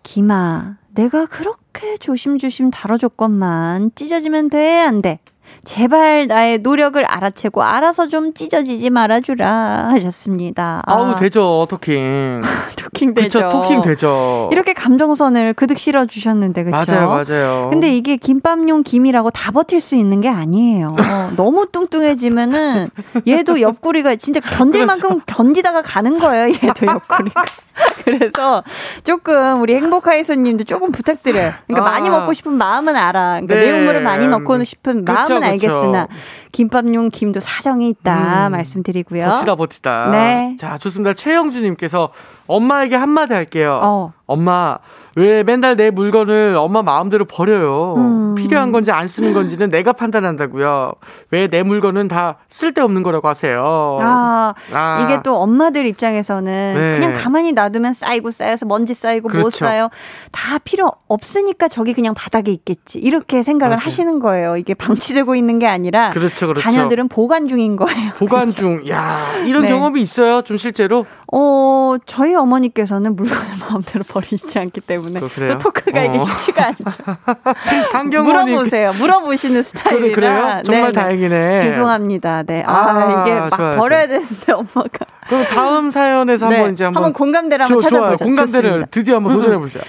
김아, 내가 그렇게 조심조심 다뤄줬건만 찢어지면 돼, 안 돼? 제발 나의 노력을 알아채고 알아서 좀 찢어지지 말아주라 하셨습니다. 아우 되죠 토킹. 토킹 되죠. 그쵸 토킹 되죠. 이렇게 감정선을 그득 실어 주셨는데 그렇죠. 맞아요, 맞아요. 근데 이게 김밥용 김이라고 다 버틸 수 있는 게 아니에요. 어, 너무 뚱뚱해지면은 얘도 옆구리가 진짜 견딜 그렇죠. 만큼 견디다가 가는 거예요. 얘도 옆구리가. 그래서 조금 우리 행복하이소님도 조금 부탁드려요. 그러니까 아. 많이 먹고 싶은 마음은 알아. 그러니까 네. 매운물을 많이 넣고 싶은 마음은 그쵸. 알겠으나 김밥용 김도 사정이 있다 음. 말씀드리고요. 버티다 버티다. 네. 자 좋습니다. 최영주님께서 엄마에게 한마디 할게요. 어. 엄마 왜 맨날 내 물건을 엄마 마음대로 버려요. 음. 필요한 건지 안 쓰는 건지는 내가 판단한다고요. 왜 내 물건은 다 쓸데없는 거라고 하세요. 아, 아. 이게 또 엄마들 입장에서는 네. 그냥 가만히 놔두면 쌓이고 쌓여서 먼지 쌓이고 못 그렇죠. 쌓여. 다 필요 없으니까 저기 그냥 바닥에 있겠지. 이렇게 생각을 맞아요. 하시는 거예요. 이게 방치되고 있는 게 아니라 그렇죠, 그렇죠. 자녀들은 보관 중인 거예요. 보관 중. 야 이런 네. 경험이 있어요. 좀 실제로. 어, 저희 어머니께서는 물건을 마음대로 버리지 않기 때문에 그- 그래요? 또 토크가 이게 어. 쉽지가 않죠. 물어보세요. 물어보시는 스타일이라. 그래? 정말 네네. 다행이네. 죄송합니다. 네. 아, 아, 이게 막 좋아요, 버려야 되는데 엄마가. 그럼 다음 사연에서 한번 이제 한번, 공감대를 조- 한번 좋아요. 찾아보죠. 공감대를 좋습니다. 드디어 한번 음, 음. 도전해 보죠.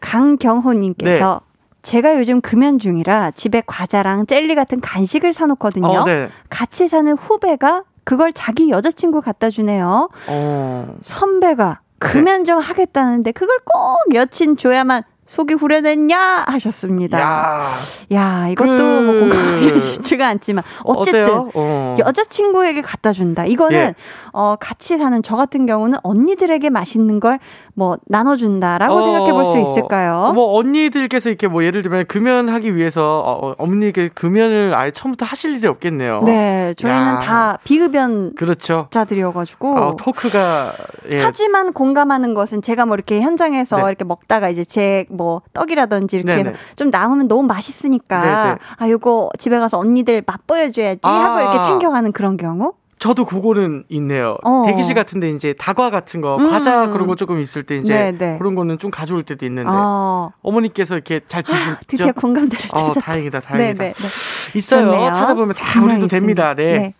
강경호 님께서 제가 요즘 금연 중이라 집에 과자랑 젤리 같은 간식을 사놓거든요. 어, 네. 같이 사는 후배가 그걸 자기 여자친구 갖다 주네요. 어. 선배가 금연 좀 하겠다는데 그걸 꼭 여친 줘야만 속이 후련했냐 하셨습니다. 야, 야. 이것도 그- 뭐 공감하기 쉽지가 않지만 어쨌든? 어. 여자친구에게 갖다 준다. 이거는 예. 어 같이 사는 저 같은 경우는 언니들에게 맛있는 걸뭐 나눠준다라고 어, 생각해 볼 수 있을까요? 뭐 언니들께서 이렇게 뭐 예를 들면 금연하기 위해서 어, 어, 어머니께 금연을 아예 처음부터 하실 일이 없겠네요. 네, 저희는 야. 다 비급연자들이어가지고. 그렇죠. 아, 토크가 예. 하지만 공감하는 것은 제가 뭐 이렇게 현장에서 네. 이렇게 먹다가 이제 제 뭐 떡이라든지 이렇게 네네. 해서 좀 남으면 너무 맛있으니까 네네. 아 요거 집에 가서 언니들 맛보여줘야지 아. 하고 이렇게 챙겨가는 그런 경우 저도 그거는 있네요. 어. 대기실 같은데 이제 다과 같은 거, 음. 과자 그런 거 조금 있을 때 이제 네네. 그런 거는 좀 가져올 때도 있는데 아, 어머니께서 이렇게 잘 드시죠? 드디어 공감대를 어, 찾았다. 다행이다, 다행이다. 네네. 네. 있어요. 좋네요. 찾아보면 다 우리도 됩니다. 있습니다. 네.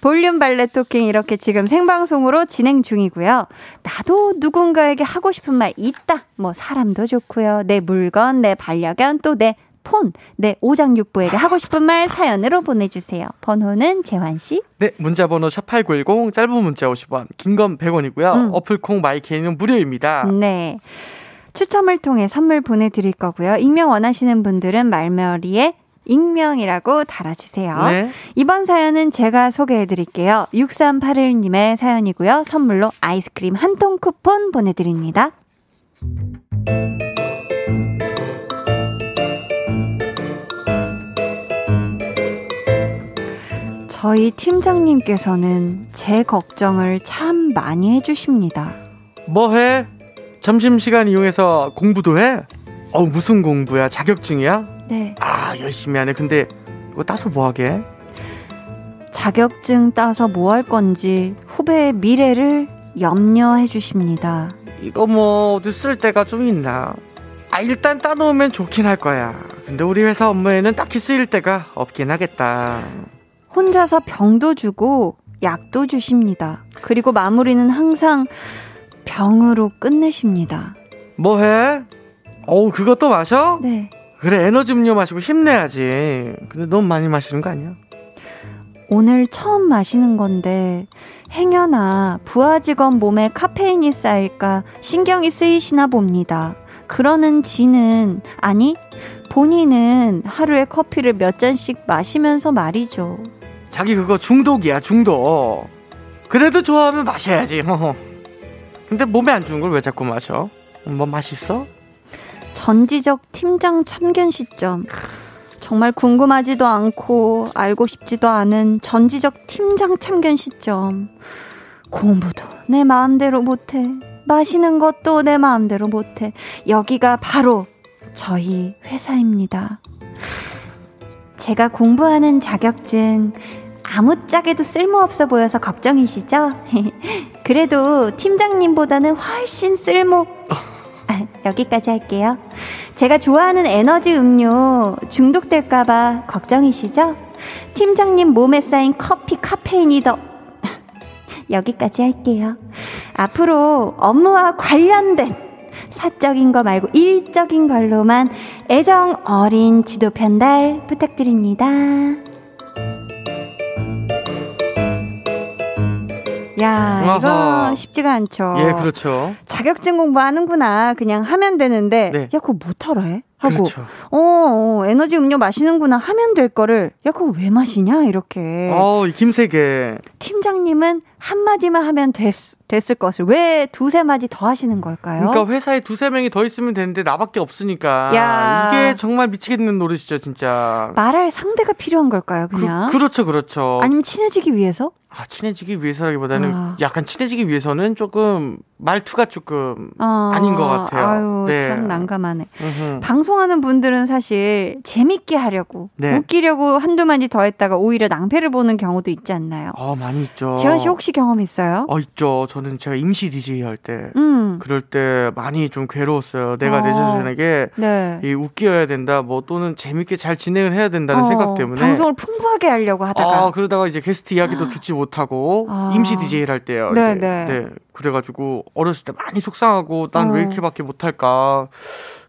볼륨 발레 토킹 이렇게 지금 생방송으로 진행 중이고요. 나도 누군가에게 하고 싶은 말 있다. 뭐 사람도 좋고요. 내 물건, 내 반려견, 또 내 폰, 네, 오장육부에게 하고 싶은 말 사연으로 보내주세요. 번호는 재환씨. 네, 문자번호 샵8910, 짧은 문자 50원, 긴 건 100원이고요. 음. 어플콩 마이케이는 무료입니다. 네. 추첨을 통해 선물 보내드릴 거고요. 익명 원하시는 분들은 말머리에 익명이라고 달아주세요. 네. 이번 사연은 제가 소개해드릴게요. 6381님의 사연이고요. 선물로 아이스크림 한 통 쿠폰 보내드립니다. 저희 팀장님께서는 제 걱정을 참 많이 해주십니다. 뭐 해? 점심시간 이용해서 공부도 해? 어, 무슨 공부야? 자격증이야? 네. 아, 열심히 하네. 근데 이거 따서 뭐 하게? 자격증 따서 뭐 할 건지 후배의 미래를 염려해 주십니다. 이거 뭐 어디 쓸 데가 좀 있나? 아, 일단 따놓으면 좋긴 할 거야. 근데 우리 회사 업무에는 딱히 쓰일 데가 없긴 하겠다. 혼자서 병도 주고 약도 주십니다. 그리고 마무리는 항상 병으로 끝내십니다. 뭐 해? 어우, 그것도 마셔? 네. 그래, 에너지 음료 마시고 힘내야지. 근데 너무 많이 마시는 거 아니야? 오늘 처음 마시는 건데 행여나 부하 직원 몸에 카페인이 쌓일까 신경이 쓰이시나 봅니다. 그러는 지는 아니 본인은 하루에 커피를 몇 잔씩 마시면서 말이죠. 자기 그거 중독이야, 중독. 그래도 좋아하면 마셔야지. 허허. 근데 몸에 안 좋은 걸 왜 자꾸 마셔? 뭐 맛있어? 전지적 팀장 참견 시점. 정말 궁금하지도 않고 알고 싶지도 않은 전지적 팀장 참견 시점. 공부도 내 마음대로 못해. 마시는 것도 내 마음대로 못해. 여기가 바로 저희 회사입니다. 제가 공부하는 자격증 아무짝에도 쓸모없어 보여서 걱정이시죠? 그래도 팀장님보다는 훨씬 쓸모. 아, 여기까지 할게요. 제가 좋아하는 에너지 음료 중독될까봐 걱정이시죠? 팀장님 몸에 쌓인 커피 카페인이 더. 여기까지 할게요. 앞으로 업무와 관련된 사적인 거 말고 일적인 걸로만 애정 어린 지도 편달 부탁드립니다. 야, 이거 아하. 쉽지가 않죠. 예, 그렇죠. 자격증 공부하는구나. 그냥 하면 되는데, 네. 야, 그거 못하러 해? 하고, 그렇죠. 어, 어, 에너지 음료 마시는구나. 하면 될 거를, 야, 그거 왜 마시냐? 이렇게. 어, 이 김세계. 팀장님은 한마디만 하면 됐, 됐을 것을 왜 두세 마디 더 하시는 걸까요? 그러니까 회사에 두세 명이 더 있으면 되는데 나밖에 없으니까. 야. 이게 정말 미치겠는 노릇이죠, 진짜. 말할 상대가 필요한 걸까요, 그냥? 그, 렇죠 그렇죠. 아니면 친해지기 위해서? 아, 친해지기 위해서라기보다는 아. 약간 친해지기 위해서는 조금 말투가 조금 어, 아닌 것 같아요. 아유, 네. 참 난감하네. 음흠. 방송하는 분들은 사실 재밌게 하려고, 네. 웃기려고 한두 마디 더 했다가 오히려 낭패를 보는 경우도 있지 않나요? 어, 많이 있죠. 재환 씨 혹시 경험 있어요? 어, 있죠. 저는 제가 임시 DJ 할 때. 음, 그럴 때 많이 좀 괴로웠어요. 내가 어. 내 자신에게 네. 이 웃겨야 된다, 뭐 또는 재밌게 잘 진행을 해야 된다는 어, 생각 때문에. 방송을 풍부하게 하려고 하다가 아, 그러다가 이제 게스트 이야기도 듣지 못하고 아. 임시 DJ를 할 때요. 네, 이제. 네. 그래가지고 어렸을 때 많이 속상하고 난왜 어. 이렇게밖에 못할까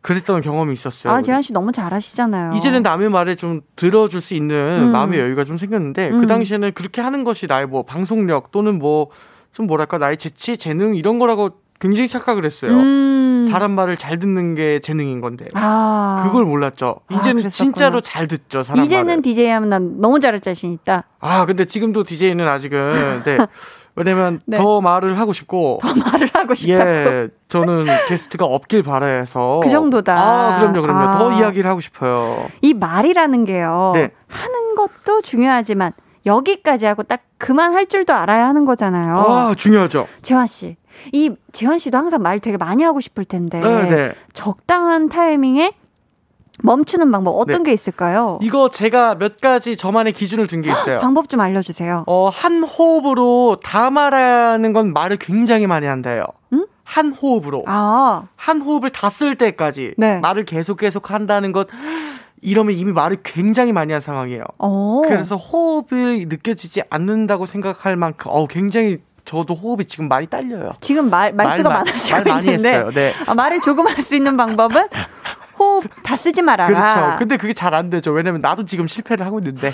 그랬던 경험이 있었어요. 아, 재환 씨 너무 잘하시잖아요. 이제는 남의 말에 좀 들어줄 수 있는 음. 마음의 여유가 좀 생겼는데 음. 그 당시에는 그렇게 하는 것이 나의 뭐 방송력 또는 뭐 좀 뭐랄까 나의 재치 재능 이런 거라고 굉장히 착각을 했어요. 음. 사람 말을 잘 듣는 게 재능인 건데 아. 그걸 몰랐죠. 아, 이제는 그랬었구나. 진짜로 잘 듣죠. 사람 이제는 말을. DJ 하면 난 너무 잘할 자신 있다. 아 근데 지금도 DJ는 아직은 네. 왜냐면 네. 더 말을 하고 싶고 말을 하고 싶다. 예 저는 게스트가 없길 바라서 그 정도다. 아 그럼요 그럼요 아. 더 이야기를 하고 싶어요. 이 말이라는 게요. 네. 하는 것도 중요하지만 여기까지 하고 딱 그만 할 줄도 알아야 하는 거잖아요. 아 중요하죠. 재환 씨. 이 재환 씨도 항상 말 되게 많이 하고 싶을 텐데 네, 네. 적당한 타이밍에 멈추는 방법 어떤 게 있을까요? 이거 제가 몇 가지 저만의 기준을 둔 게 있어요. 방법 좀 알려주세요. 어, 한 호흡으로 다 말하는 건 말을 굉장히 많이 한대요. 응? 한 호흡으로. 아, 한 호흡을 다 쓸 때까지 네. 말을 계속 계속 한다는 것 이러면 이미 말을 굉장히 많이 한 상황이에요. 어. 그래서 호흡이 느껴지지 않는다고 생각할 만큼 어 굉장히 저도 호흡이 지금 많이 딸려요. 지금 말 말수가 많아지고 말 많이 있는데 했어요. 네. 아, 말을 조금 할 수 있는 방법은 호흡 다 쓰지 말아라. 그렇죠. 근데 그게 잘 안 되죠. 왜냐면 나도 지금 실패를 하고 있는데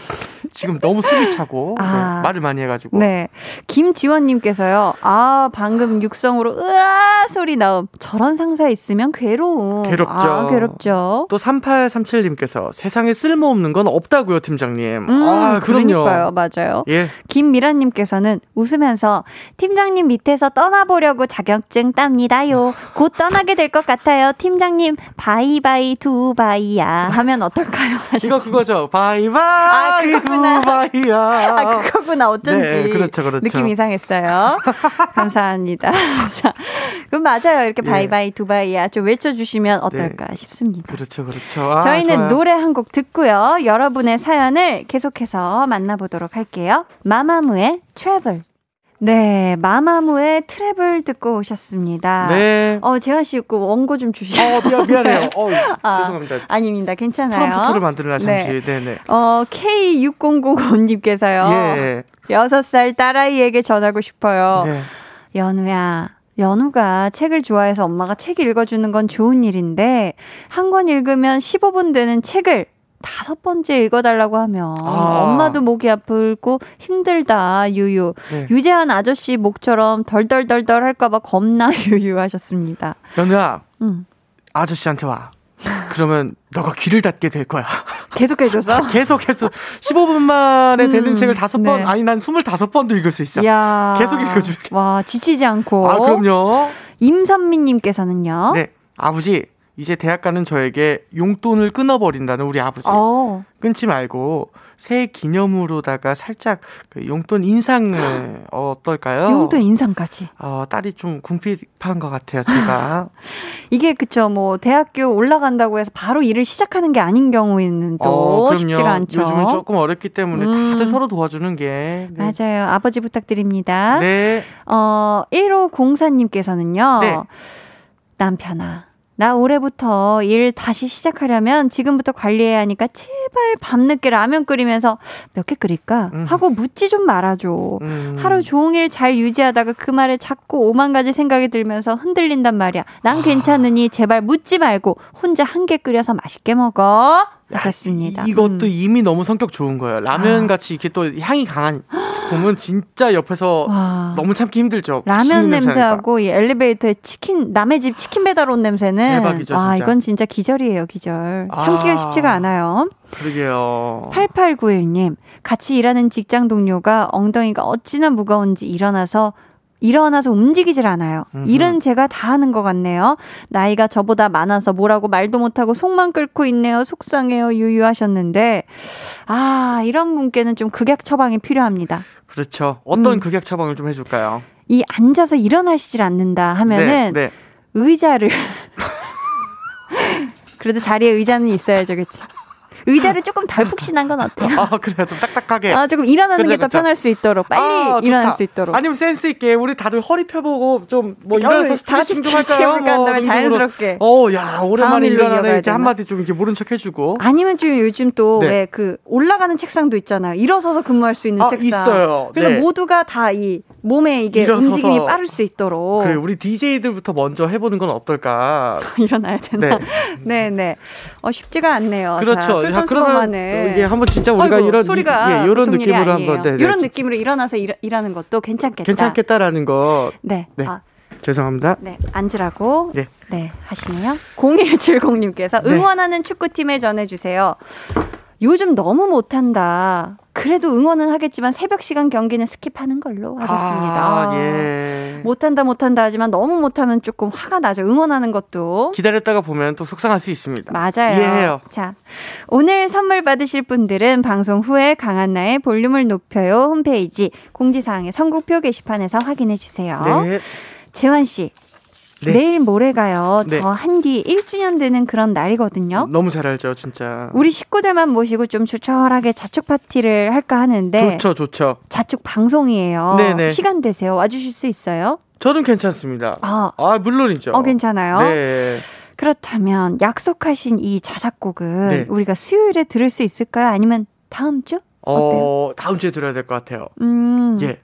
지금 너무 숨이 차고 아. 네, 말을 많이 해가지고. 네. 김지원님께서요. 아, 방금 육성으로 으아 소리 나옴. 저런 상사 있으면 괴로움. 괴롭죠. 아, 괴롭죠. 또 3837님께서 세상에 쓸모없는 건 없다고요, 팀장님. 음, 아, 그럼요. 그러니까요. 맞아요. 예. 김미라님께서는 웃으면서 팀장님 밑에서 떠나보려고 자격증 땁니다요. 곧 떠나게 될 것 같아요. 팀장님 바이바이 두바이야 하면 어떨까요? 이거. 그거죠. 바이 바이 아, 그거구나. 두바이야. 아, 그거구나. 어쩐지. 네, 그렇죠, 그렇죠. 느낌 이상했어요. 감사합니다. 자, 그럼 맞아요. 이렇게 예. 바이 바이 두바이야 좀 외쳐주시면 어떨까 싶습니다. 그렇죠, 그렇죠. 아, 저희는 좋아요. 노래 한 곡 듣고요. 여러분의 사연을 계속해서 만나보도록 할게요. 마마무의 Travel. 네, 마마무의 Travel 듣고 오셨습니다. 네. 어, 재환 씨, 그 원고 좀 주시죠. 어, 미안, 미안해요. 어, 아, 죄송합니다. 아닙니다. 괜찮아요. 프롬프트를 만들라 잠시. 네. 네, 네. 어, K6005님께서요. 예. 여섯 살 딸아이에게 전하고 싶어요. 네. 연우야. 연우가 책을 좋아해서 엄마가 책 읽어주는 건 좋은 일인데, 한 권 읽으면 15분 되는 책을 다섯 번째 읽어달라고 하면 아. 엄마도 목이 아프고 힘들다, 유유. 네. 유재한 아저씨 목처럼 덜덜덜덜 할까봐 겁나 유유 하셨습니다. 연우야, 음. 아저씨한테 와. 그러면 너가 귀를 닫게 될 거야. 계속 해줘서. 계속 해서 15분 만에 되는 음, 책을 다섯 번, 네. 아니 난 25번도 읽을 수 있어. 야 계속 읽어줄게. 와, 지치지 않고. 아, 그럼요. 임선미님께서는요. 네. 아버지, 이제 대학 가는 저에게 용돈을 끊어버린다는 우리 아버지. 어, 끊지 말고 새 기념으로다가 살짝 그 용돈 인상을 어, 어떨까요? 용돈 인상까지. 어, 딸이 좀 궁핍한 것 같아요, 제가. 이게 그쵸 뭐 대학교 올라간다고 해서 바로 일을 시작하는 게 아닌 경우에는 또 어. 쉽지가 않죠. 요즘은 조금 어렵기 때문에 음. 다들 서로 도와주는 게. 네. 맞아요. 아버지 부탁드립니다. 네. 어 1504님께서는요. 네. 남편아. 나 올해부터 일 다시 시작하려면 지금부터 관리해야 하니까 제발 밤늦게 라면 끓이면서 몇 개 끓일까? 음. 하고 묻지 좀 말아줘. 음. 하루 종일 잘 유지하다가 그 말에 자꾸 오만 가지 생각이 들면서 흔들린단 말이야. 난 괜찮으니 제발 묻지 말고 혼자 한 개 끓여서 맛있게 먹어. 하셨습니다. 이- 이것도 음. 이미 너무 성격 좋은 거예요. 라면 아. 같이 이렇게 또 향이 강한 식품은 진짜 옆에서 와. 너무 참기 힘들죠. 라면 냄새하고 이 엘리베이터에 치킨 남의 집 치킨 배달 온 냄새는 대박이죠, 와 진짜. 이건 진짜 기절이에요 기절 참기가 아. 쉽지가 않아요 그러게요. 8891님 같이 일하는 직장 동료가 엉덩이가 어찌나 무거운지 일어나서 일어나서 움직이질 않아요. 음흠. 일은 제가 다 하는 것 같네요. 나이가 저보다 많아서 뭐라고 말도 못하고 속만 끓고 있네요. 속상해요. 유유하셨는데 아 이런 분께는 좀 극약 처방이 필요합니다. 그렇죠. 어떤 음. 극약 처방을 좀 해줄까요? 이 앉아서 일어나시질 않는다 하면은 네, 네. 의자를 그래도 자리에 의자는 있어야죠, 그렇죠? 의자를 조금 덜 푹신한 건 어때요? 아 그래요. 좀 딱딱하게. 아 조금 일어나는 게 더. 편할 수 있도록 빨리 아, 일어날. 수 있도록. 아니면 센스 있게 우리 다들 허리 펴보고 좀뭐 어, 일어나서 스트레칭 좀 할까요? 뭐 다음에. 자연스럽게. 어, 야 오랜만에 일어나네 이렇게? 한마디 좀 이렇게 모른 척 해주고. 아니면 좀 요즘 또 네. 왜그 올라가는 책상도 있잖아요. 일어서서 근무할 수 있는 아, 책상. 있어요. 그래서 네. 모두가 다 이 몸에 이게 일어서서. 움직임이 빠를 수 있도록 그래 우리 DJ들부터 먼저 해보는 건 어떨까? 일어나야 되나? 네. 네, 네. 어 쉽지가 않네요. 그렇죠. 자, 자, 그러면 솔선수범하네. 이게 한번 진짜 우리가 아이고, 이런 소리가 예, 이런 느낌으로. 한번 네, 네, 이런 진- 느낌으로 일어나서 일, 일하는 것도 괜찮겠다. 괜찮겠다라는 거. 네. 네. 아, 죄송합니다. 네. 앉으라고. 네. 네. 하시네요. 0170님께서 네. 응원하는 축구팀에 전해주세요. 요즘 너무 못한다. 그래도 응원은 하겠지만 새벽 시간 경기는 skip하는 걸로 하셨습니다. 아, 예. 못한다 못한다 하지만 너무 못하면 조금 화가 나죠. 응원하는 것도. 기다렸다가 보면 또 속상할 수 있습니다. 맞아요. 이해해요. 자, 오늘 선물 받으실 분들은 방송 후에 강한나의 볼륨을 높여요 홈페이지 공지사항의 선곡표 게시판에서 확인해 주세요. 네. 재환 씨. 네. 내일 모레가요. 네. 저 한디 1주년 되는 그런 날이거든요. 너무 잘 알죠, 진짜. 우리 식구들만 모시고 좀 조촐하게 자축 파티를 할까 하는데 좋죠, 좋죠. 자축 방송이에요. 네네. 시간 되세요. 와주실 수 있어요? 저는 괜찮습니다. 아, 아, 물론이죠. 어 괜찮아요. 네. 그렇다면 약속하신 이 자작곡은 네. 우리가 수요일에 들을 수 있을까요? 아니면 다음 주? 어때요? 어, 다음 주에 들어야 될 것 같아요. 음, 예.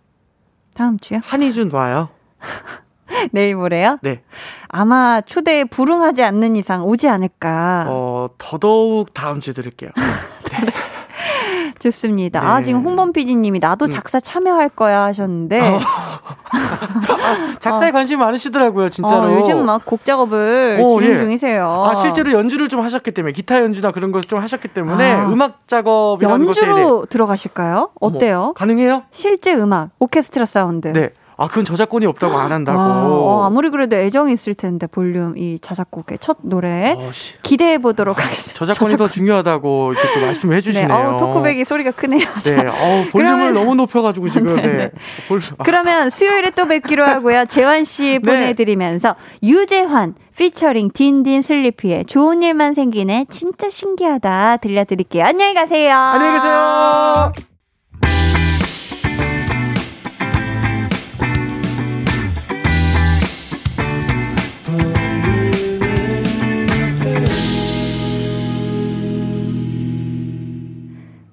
다음 주요? 한희준 와요. 내일 모레요? 네. 아마 초대에 불응하지 않는 이상 오지 않을까. 어, 더더욱 다음 주에 드릴게요. 좋습니다. 네. 아, 지금 홍범 PD님이 나도 작사 참여할 거야 하셨는데. 어. 작사에 관심이 많으시더라고요, 진짜로. 어, 요즘 막 곡 작업을 오, 진행 예. 중이세요. 아, 실제로 연주를 좀 하셨기 때문에, 기타 연주나 그런 것을 좀 하셨기 때문에, 아. 음악 작업이라는 것에 연주로 들어가실까요? 어때요? 가능해요? 실제 음악, 오케스트라 사운드. 네. 아, 그건 저작권이 없다고 안 한다고. 아, 어, 아무리 그래도 애정이 있을 텐데 볼륨 이 자작곡의 첫 노래 어, 씨. 기대해 보도록 하겠습니다. 저작권이 더 중요하다고 이렇게 또 말씀을 네, 해주시네요. 어, talkback이 소리가 크네요. 네, 어, 볼륨을 그러면- 너무 높여가지고 지금, 네, 네. 네. 볼, 아, 그러면 수요일에 또 뵙기로 하고요. 재환 씨 네. 보내드리면서 유재환 피처링 딘딘 슬리피의 좋은 일만 생기네 진짜 신기하다 들려드릴게요. 안녕히 가세요. 안녕히 계세요.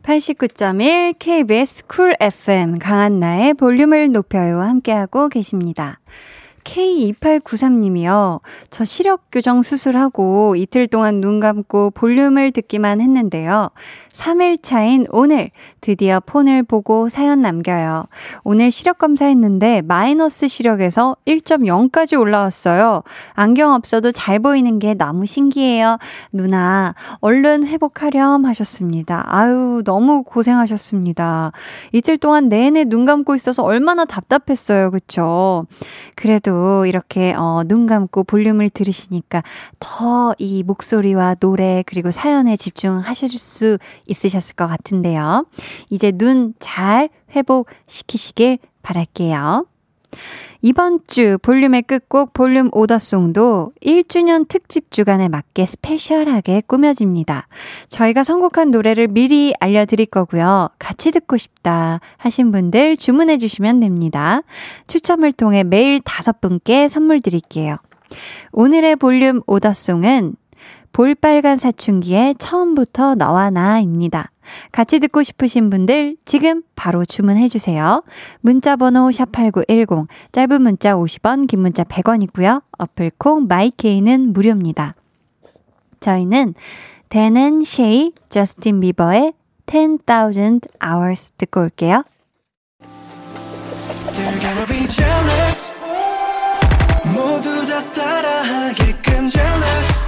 (89.1) KBS 쿨 FM 강한나의 볼륨을 높여요 함께하고 계십니다. K2893님이요. 저 시력 교정 수술하고 이틀 동안 눈 감고 볼륨을 듣기만 했는데요. 3일 차인 오늘 드디어 폰을 보고 사연 남겨요. 오늘 시력 검사했는데 마이너스 시력에서 1.0까지 올라왔어요. 안경 없어도 잘 보이는 게 너무 신기해요. 누나, 얼른 회복하렴 하셨습니다. 아유, 너무 고생하셨습니다. 이틀 동안 내내 눈 감고 있어서 얼마나 답답했어요. 그쵸? 그래도 이렇게 어, 눈 감고 볼륨을 들으시니까 더 이 목소리와 노래 그리고 사연에 집중하실 수 있으셨을 것 같은데요. 이제 눈 잘 회복시키시길 바랄게요. 이번 주 볼륨의 끝곡 볼륨 오더송도 1주년 특집 주간에 맞게 스페셜하게 꾸며집니다. 저희가 선곡한 노래를 미리 알려드릴 거고요. 같이 듣고 싶다 하신 분들 주문해 주시면 됩니다. 추첨을 통해 매일 다섯 분께 선물 드릴게요. 오늘의 볼륨 오더송은 볼빨간 사춘기의 처음부터 너와 나입니다. 같이 듣고 싶으신 분들 지금 바로 주문해 주세요. 문자 번호 샵8910 짧은 문자 50원 긴 문자 100원이고요. 어플 콩 마이케이는 무료입니다. 저희는 데는 쉐이 저스틴 비버의 10,000 hours 듣고 올게요. 모두 다 따라하게끔 jealous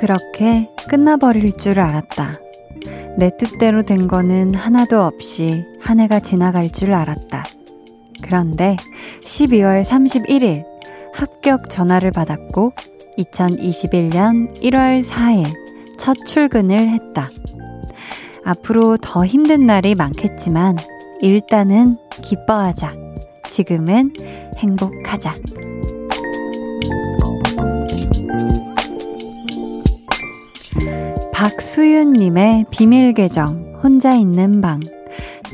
그렇게 끝나버릴 줄 알았다. 내 뜻대로 된 거는 하나도 없이 한 해가 지나갈 줄 알았다. 그런데 12월 31일 합격 전화를 받았고 2021년 1월 4일 첫 출근을 했다. 앞으로 더 힘든 날이 많겠지만 일단은 기뻐하자. 지금은 행복하자. 박수윤님의 비밀 계정, 혼자 있는 방.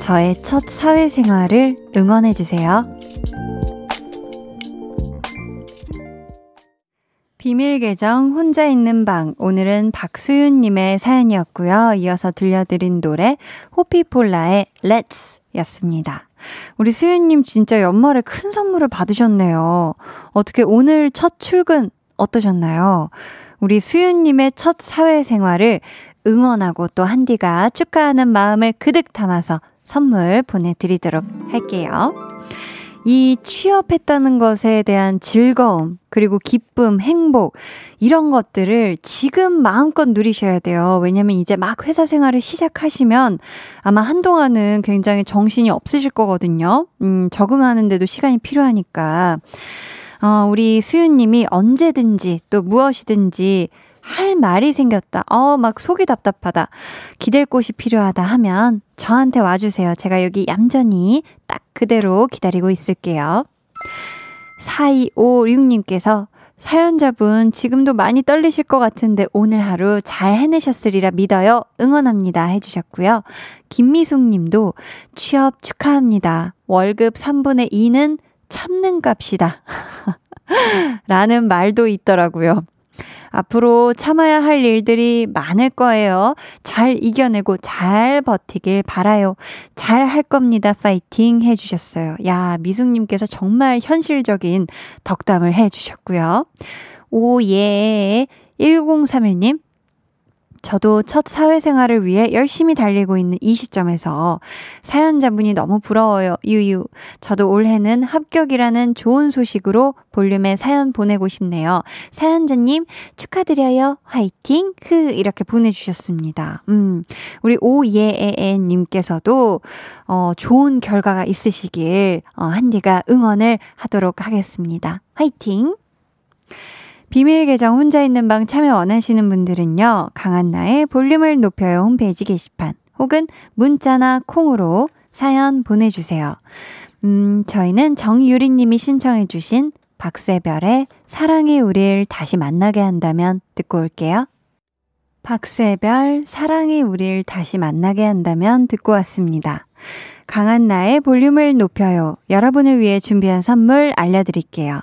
저의 첫 사회생활을 응원해주세요. 비밀 계정, 혼자 있는 방. 오늘은 박수윤님의 사연이었고요. 이어서 들려드린 노래, 호피폴라의 Let's 였습니다. 우리 수윤님 진짜 연말에 큰 선물을 받으셨네요. 어떻게 오늘 첫 출근 어떠셨나요? 우리 수윤님의 첫 사회생활을 응원하고 또 한디가 축하하는 마음을 그득 담아서 선물 보내드리도록 할게요. 이 취업했다는 것에 대한 즐거움, 그리고 기쁨, 행복, 이런 것들을 지금 마음껏 누리셔야 돼요. 왜냐면 이제 막 회사 생활을 시작하시면 아마 한동안은 굉장히 정신이 없으실 거거든요. 음, 적응하는데도 시간이 필요하니까. 어, 우리 수윤님이 언제든지 또 무엇이든지 할 말이 생겼다. 어, 막 속이 답답하다. 기댈 곳이 필요하다 하면 저한테 와주세요. 제가 여기 얌전히 딱 그대로 기다리고 있을게요. 4256님께서 사연자분 지금도 많이 떨리실 것 같은데 오늘 하루 잘 해내셨으리라 믿어요. 응원합니다. 해주셨고요. 김미숙 님도 취업 축하합니다. 월급 3분의 2는 참는 값이다. 라는 말도 있더라고요. 앞으로 참아야 할 일들이 많을 거예요. 잘 이겨내고 잘 버티길 바라요. 잘 할 겁니다. 파이팅 해주셨어요. 야, 미숙님께서 정말 현실적인 덕담을 해주셨고요. 오 예. 1031님, 저도 첫 사회생활을 위해 열심히 달리고 있는 이 시점에서 사연자분이 너무 부러워요. 유유. 저도 올해는 합격이라는 좋은 소식으로 볼륨에 사연 보내고 싶네요. 사연자님 축하드려요. 화이팅. 흐 이렇게 보내주셨습니다. 음, 우리 오예에님께서도 어, 좋은 결과가 있으시길 어, 한디가 응원을 하도록 하겠습니다. 화이팅. 비밀 계정 혼자 있는 방 참여 원하시는 분들은요, 강한나의 볼륨을 높여요 홈페이지 게시판 혹은 문자나 콩으로 사연 보내주세요. 음, 저희는 정유리님이 신청해주신 박세별의 사랑이 우리를 다시 만나게 한다면 듣고 올게요. 박세별, 사랑이 우리를 다시 만나게 한다면 듣고 왔습니다. 강한 나의 볼륨을 높여요. 여러분을 위해 준비한 선물 알려드릴게요.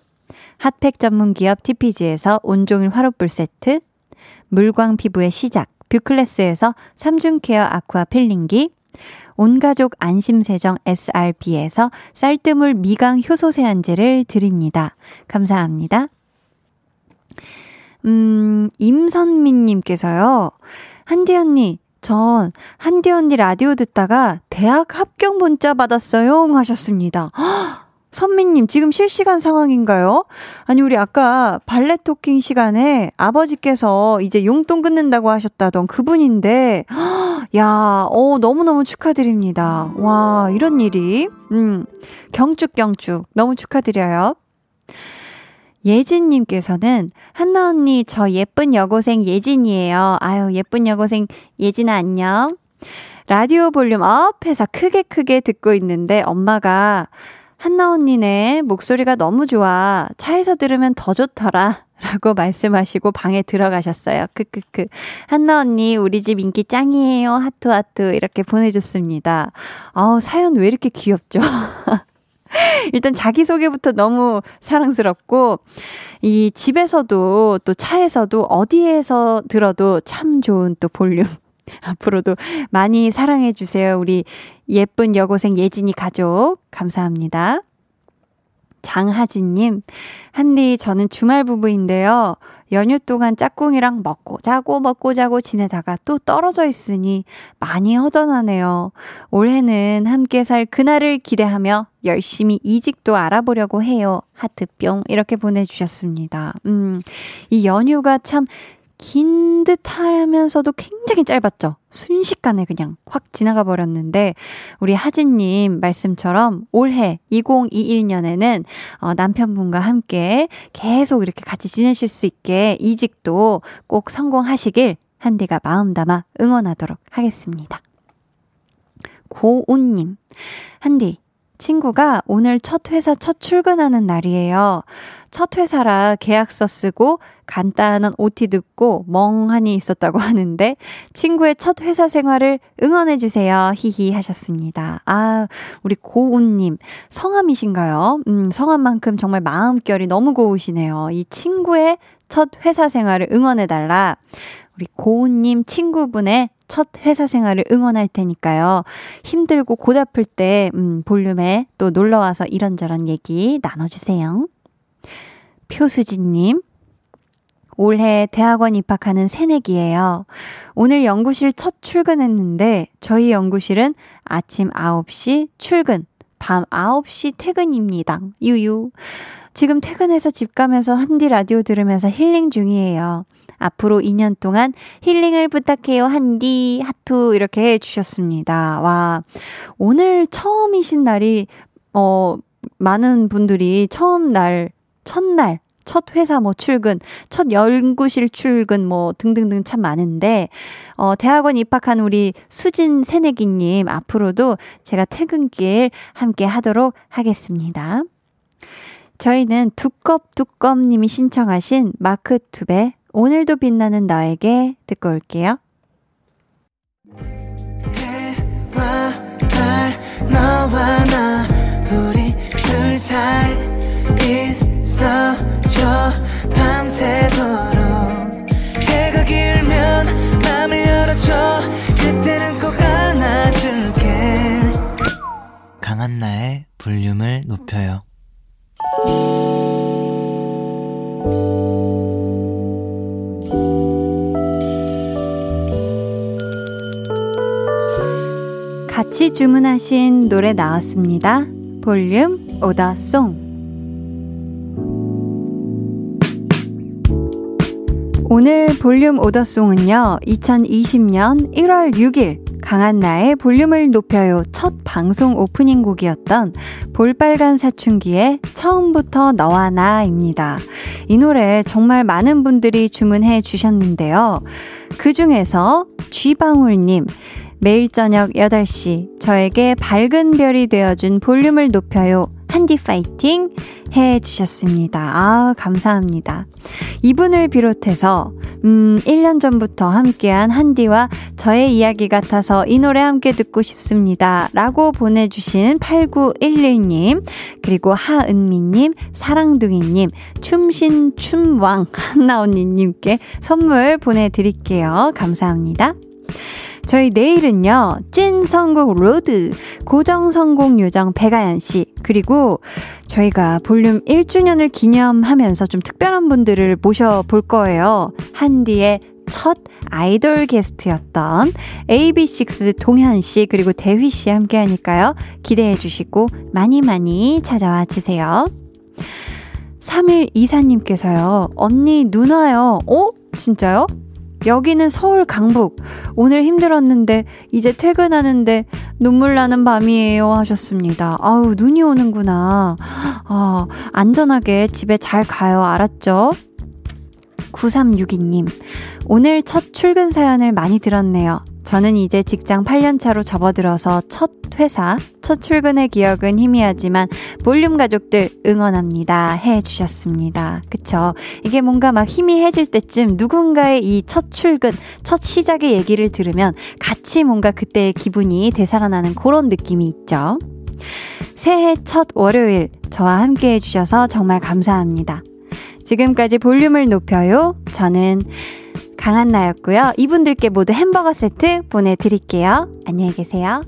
핫팩 전문 기업 TPG에서 온종일 화롯불 세트, 물광 피부의 시작 뷰클래스에서 3중 care aqua peeling기, 온가족 안심세정 SRB에서 쌀뜨물 미강 효소 세안제를 드립니다. 감사합니다. 음, 임선민님께서요. 한디 언니, 전 한디 언니 라디오 듣다가 대학 합격 문자 받았어요. 하셨습니다. 선미님, 지금 실시간 상황인가요? 아니, 우리 아까 발레 talking 시간에 아버지께서 이제 용돈 끊는다고 하셨다던 그분인데, 야, 어, 너무너무 축하드립니다. 와, 이런 일이. 음, 경축경축. 너무 축하드려요. 예진님께서는, 한나 언니, 저 예쁜 여고생 예진이에요. 아유, 예쁜 여고생 예진아, 안녕. 라디오 volume up 해서 크게 크게 듣고 있는데, 엄마가, 한나 언니네 목소리가 너무 좋아. 차에서 들으면 더 좋더라. 라고 말씀하시고 방에 들어가셨어요. 크크크. 한나 언니, 우리 집 인기 짱이에요. 하트. 이렇게 보내줬습니다. 아우, 사연 왜 이렇게 귀엽죠? 일단 자기소개부터 너무 사랑스럽고, 이 집에서도 또 차에서도 어디에서 들어도 참 좋은 또 볼륨. 앞으로도 많이 사랑해주세요. 우리 예쁜 여고생 예진이 가족. 감사합니다. 장하진님, 한디, 저는 주말 부부인데요. 연휴 동안 짝꿍이랑 먹고 자고 먹고 자고 지내다가 또 떨어져 있으니 많이 허전하네요. 올해는 함께 살 그날을 기대하며 열심히 이직도 알아보려고 해요. 하트뿅. 이렇게 보내주셨습니다. 음, 이 연휴가 참 긴 듯 하면서도 굉장히 짧았죠. 순식간에 그냥 확 지나가 버렸는데, 우리 하진님 말씀처럼 올해 2021년에는 어, 남편분과 함께 계속 이렇게 같이 지내실 수 있게 이직도 꼭 성공하시길 한디가 마음 담아 응원하도록 하겠습니다. 고운님, 한디, 친구가 오늘 첫 회사 첫 출근하는 날이에요. 첫 회사라 계약서 쓰고 간단한 OT 듣고 멍하니 있었다고 하는데 친구의 첫 회사 생활을 응원해 주세요. 히히 하셨습니다. 아, 우리 고운 님, 성함이신가요? 음, 성함만큼 정말 마음결이 너무 고우시네요. 이 친구의 첫 회사 생활을 응원해 달라. 우리 고운님 친구분의 첫 회사 생활을 응원할 테니까요. 힘들고 고달플 때, 음, 볼륨에 또 놀러와서 이런저런 얘기 나눠주세요. 표수진님, 올해 대학원 입학하는 새내기예요. 오늘 연구실 첫 출근했는데 저희 연구실은 아침 9시 출근, 밤 9시 퇴근입니다. 유유. 지금 퇴근해서 집 가면서 한디 라디오 들으면서 힐링 중이에요. 앞으로 2년 동안 힐링을 부탁해요, 한디. 하트 이렇게 해주셨습니다. 와, 오늘 처음이신 날이, 어, 많은 분들이 처음 날, 첫날, 첫 회사 뭐 출근, 첫 연구실 출근 뭐 등등등 참 많은데, 어, 대학원 입학한 우리 수진 새내기님 앞으로도 제가 퇴근길 함께 하도록 하겠습니다. 저희는 두껍두껍님이 신청하신 마크 투베 오늘도 빛나는 너에게 듣고 올게요. 해와 달 너와 나 우리 둘 사이 있어줘. 밤새도록 해가 길면 맘을 열어줘. 그때는 꼭 안아줄게. 강한 나의 볼륨을 높여요 같이 주문하신 노래 나왔습니다. 볼륨 오더송. 오늘 볼륨 오더송은요, 2020년 1월 6일 강한 나의 볼륨을 높여요 첫 방송 오프닝 곡이었던 볼빨간 사춘기의 처음부터 너와 나입니다. 이 노래 정말 많은 분들이 주문해 주셨는데요. 그 중에서 쥐방울님, 매일 저녁 8시 저에게 밝은 별이 되어준 볼륨을 높여요. 한디 파이팅 해 주셨습니다. 아, 감사합니다. 이분을 비롯해서, 음, 1년 전부터 함께한 한디와 저의 이야기 같아서 이 노래 함께 듣고 싶습니다. 라고 보내주신 8911님, 그리고 하은미님, 사랑둥이님, 춤신 춤왕 한나언니님께 선물 보내드릴게요. 감사합니다. 저희 내일은요, 찐 선곡 road, 고정 선곡 요정 배가연 씨, 그리고 저희가 볼륨 1주년을 기념하면서 좀 특별한 분들을 모셔볼 거예요. 한디의 첫 아이돌 게스트였던 AB6 동현 씨, 그리고 대휘 씨 함께 하니까요. 기대해 주시고 많이 많이 찾아와 주세요. 3124님께서요, 언니, 누나요. 어? 진짜요? 여기는 서울 강북. 오늘 힘들었는데 이제 퇴근하는데 눈물 나는 밤이에요 하셨습니다. 아우 눈이 오는구나. 아, 안전하게 집에 잘 가요. 알았죠? 9362님. 오늘 첫 출근 사연을 많이 들었네요. 저는 이제 직장 8년차로 접어들어서 첫 회사, 첫 출근의 기억은 희미하지만 볼륨 가족들 응원합니다. 해 주셨습니다. 그쵸? 이게 뭔가 막 희미해질 때쯤 누군가의 이 첫 출근, 첫 시작의 얘기를 들으면 같이 뭔가 그때의 기분이 되살아나는 그런 느낌이 있죠. 새해 첫 월요일 저와 함께 해주셔서 정말 감사합니다. 지금까지 볼륨을 높여요. 저는 강한나였고요. 이분들께 모두 햄버거 세트 보내드릴게요. 안녕히 계세요.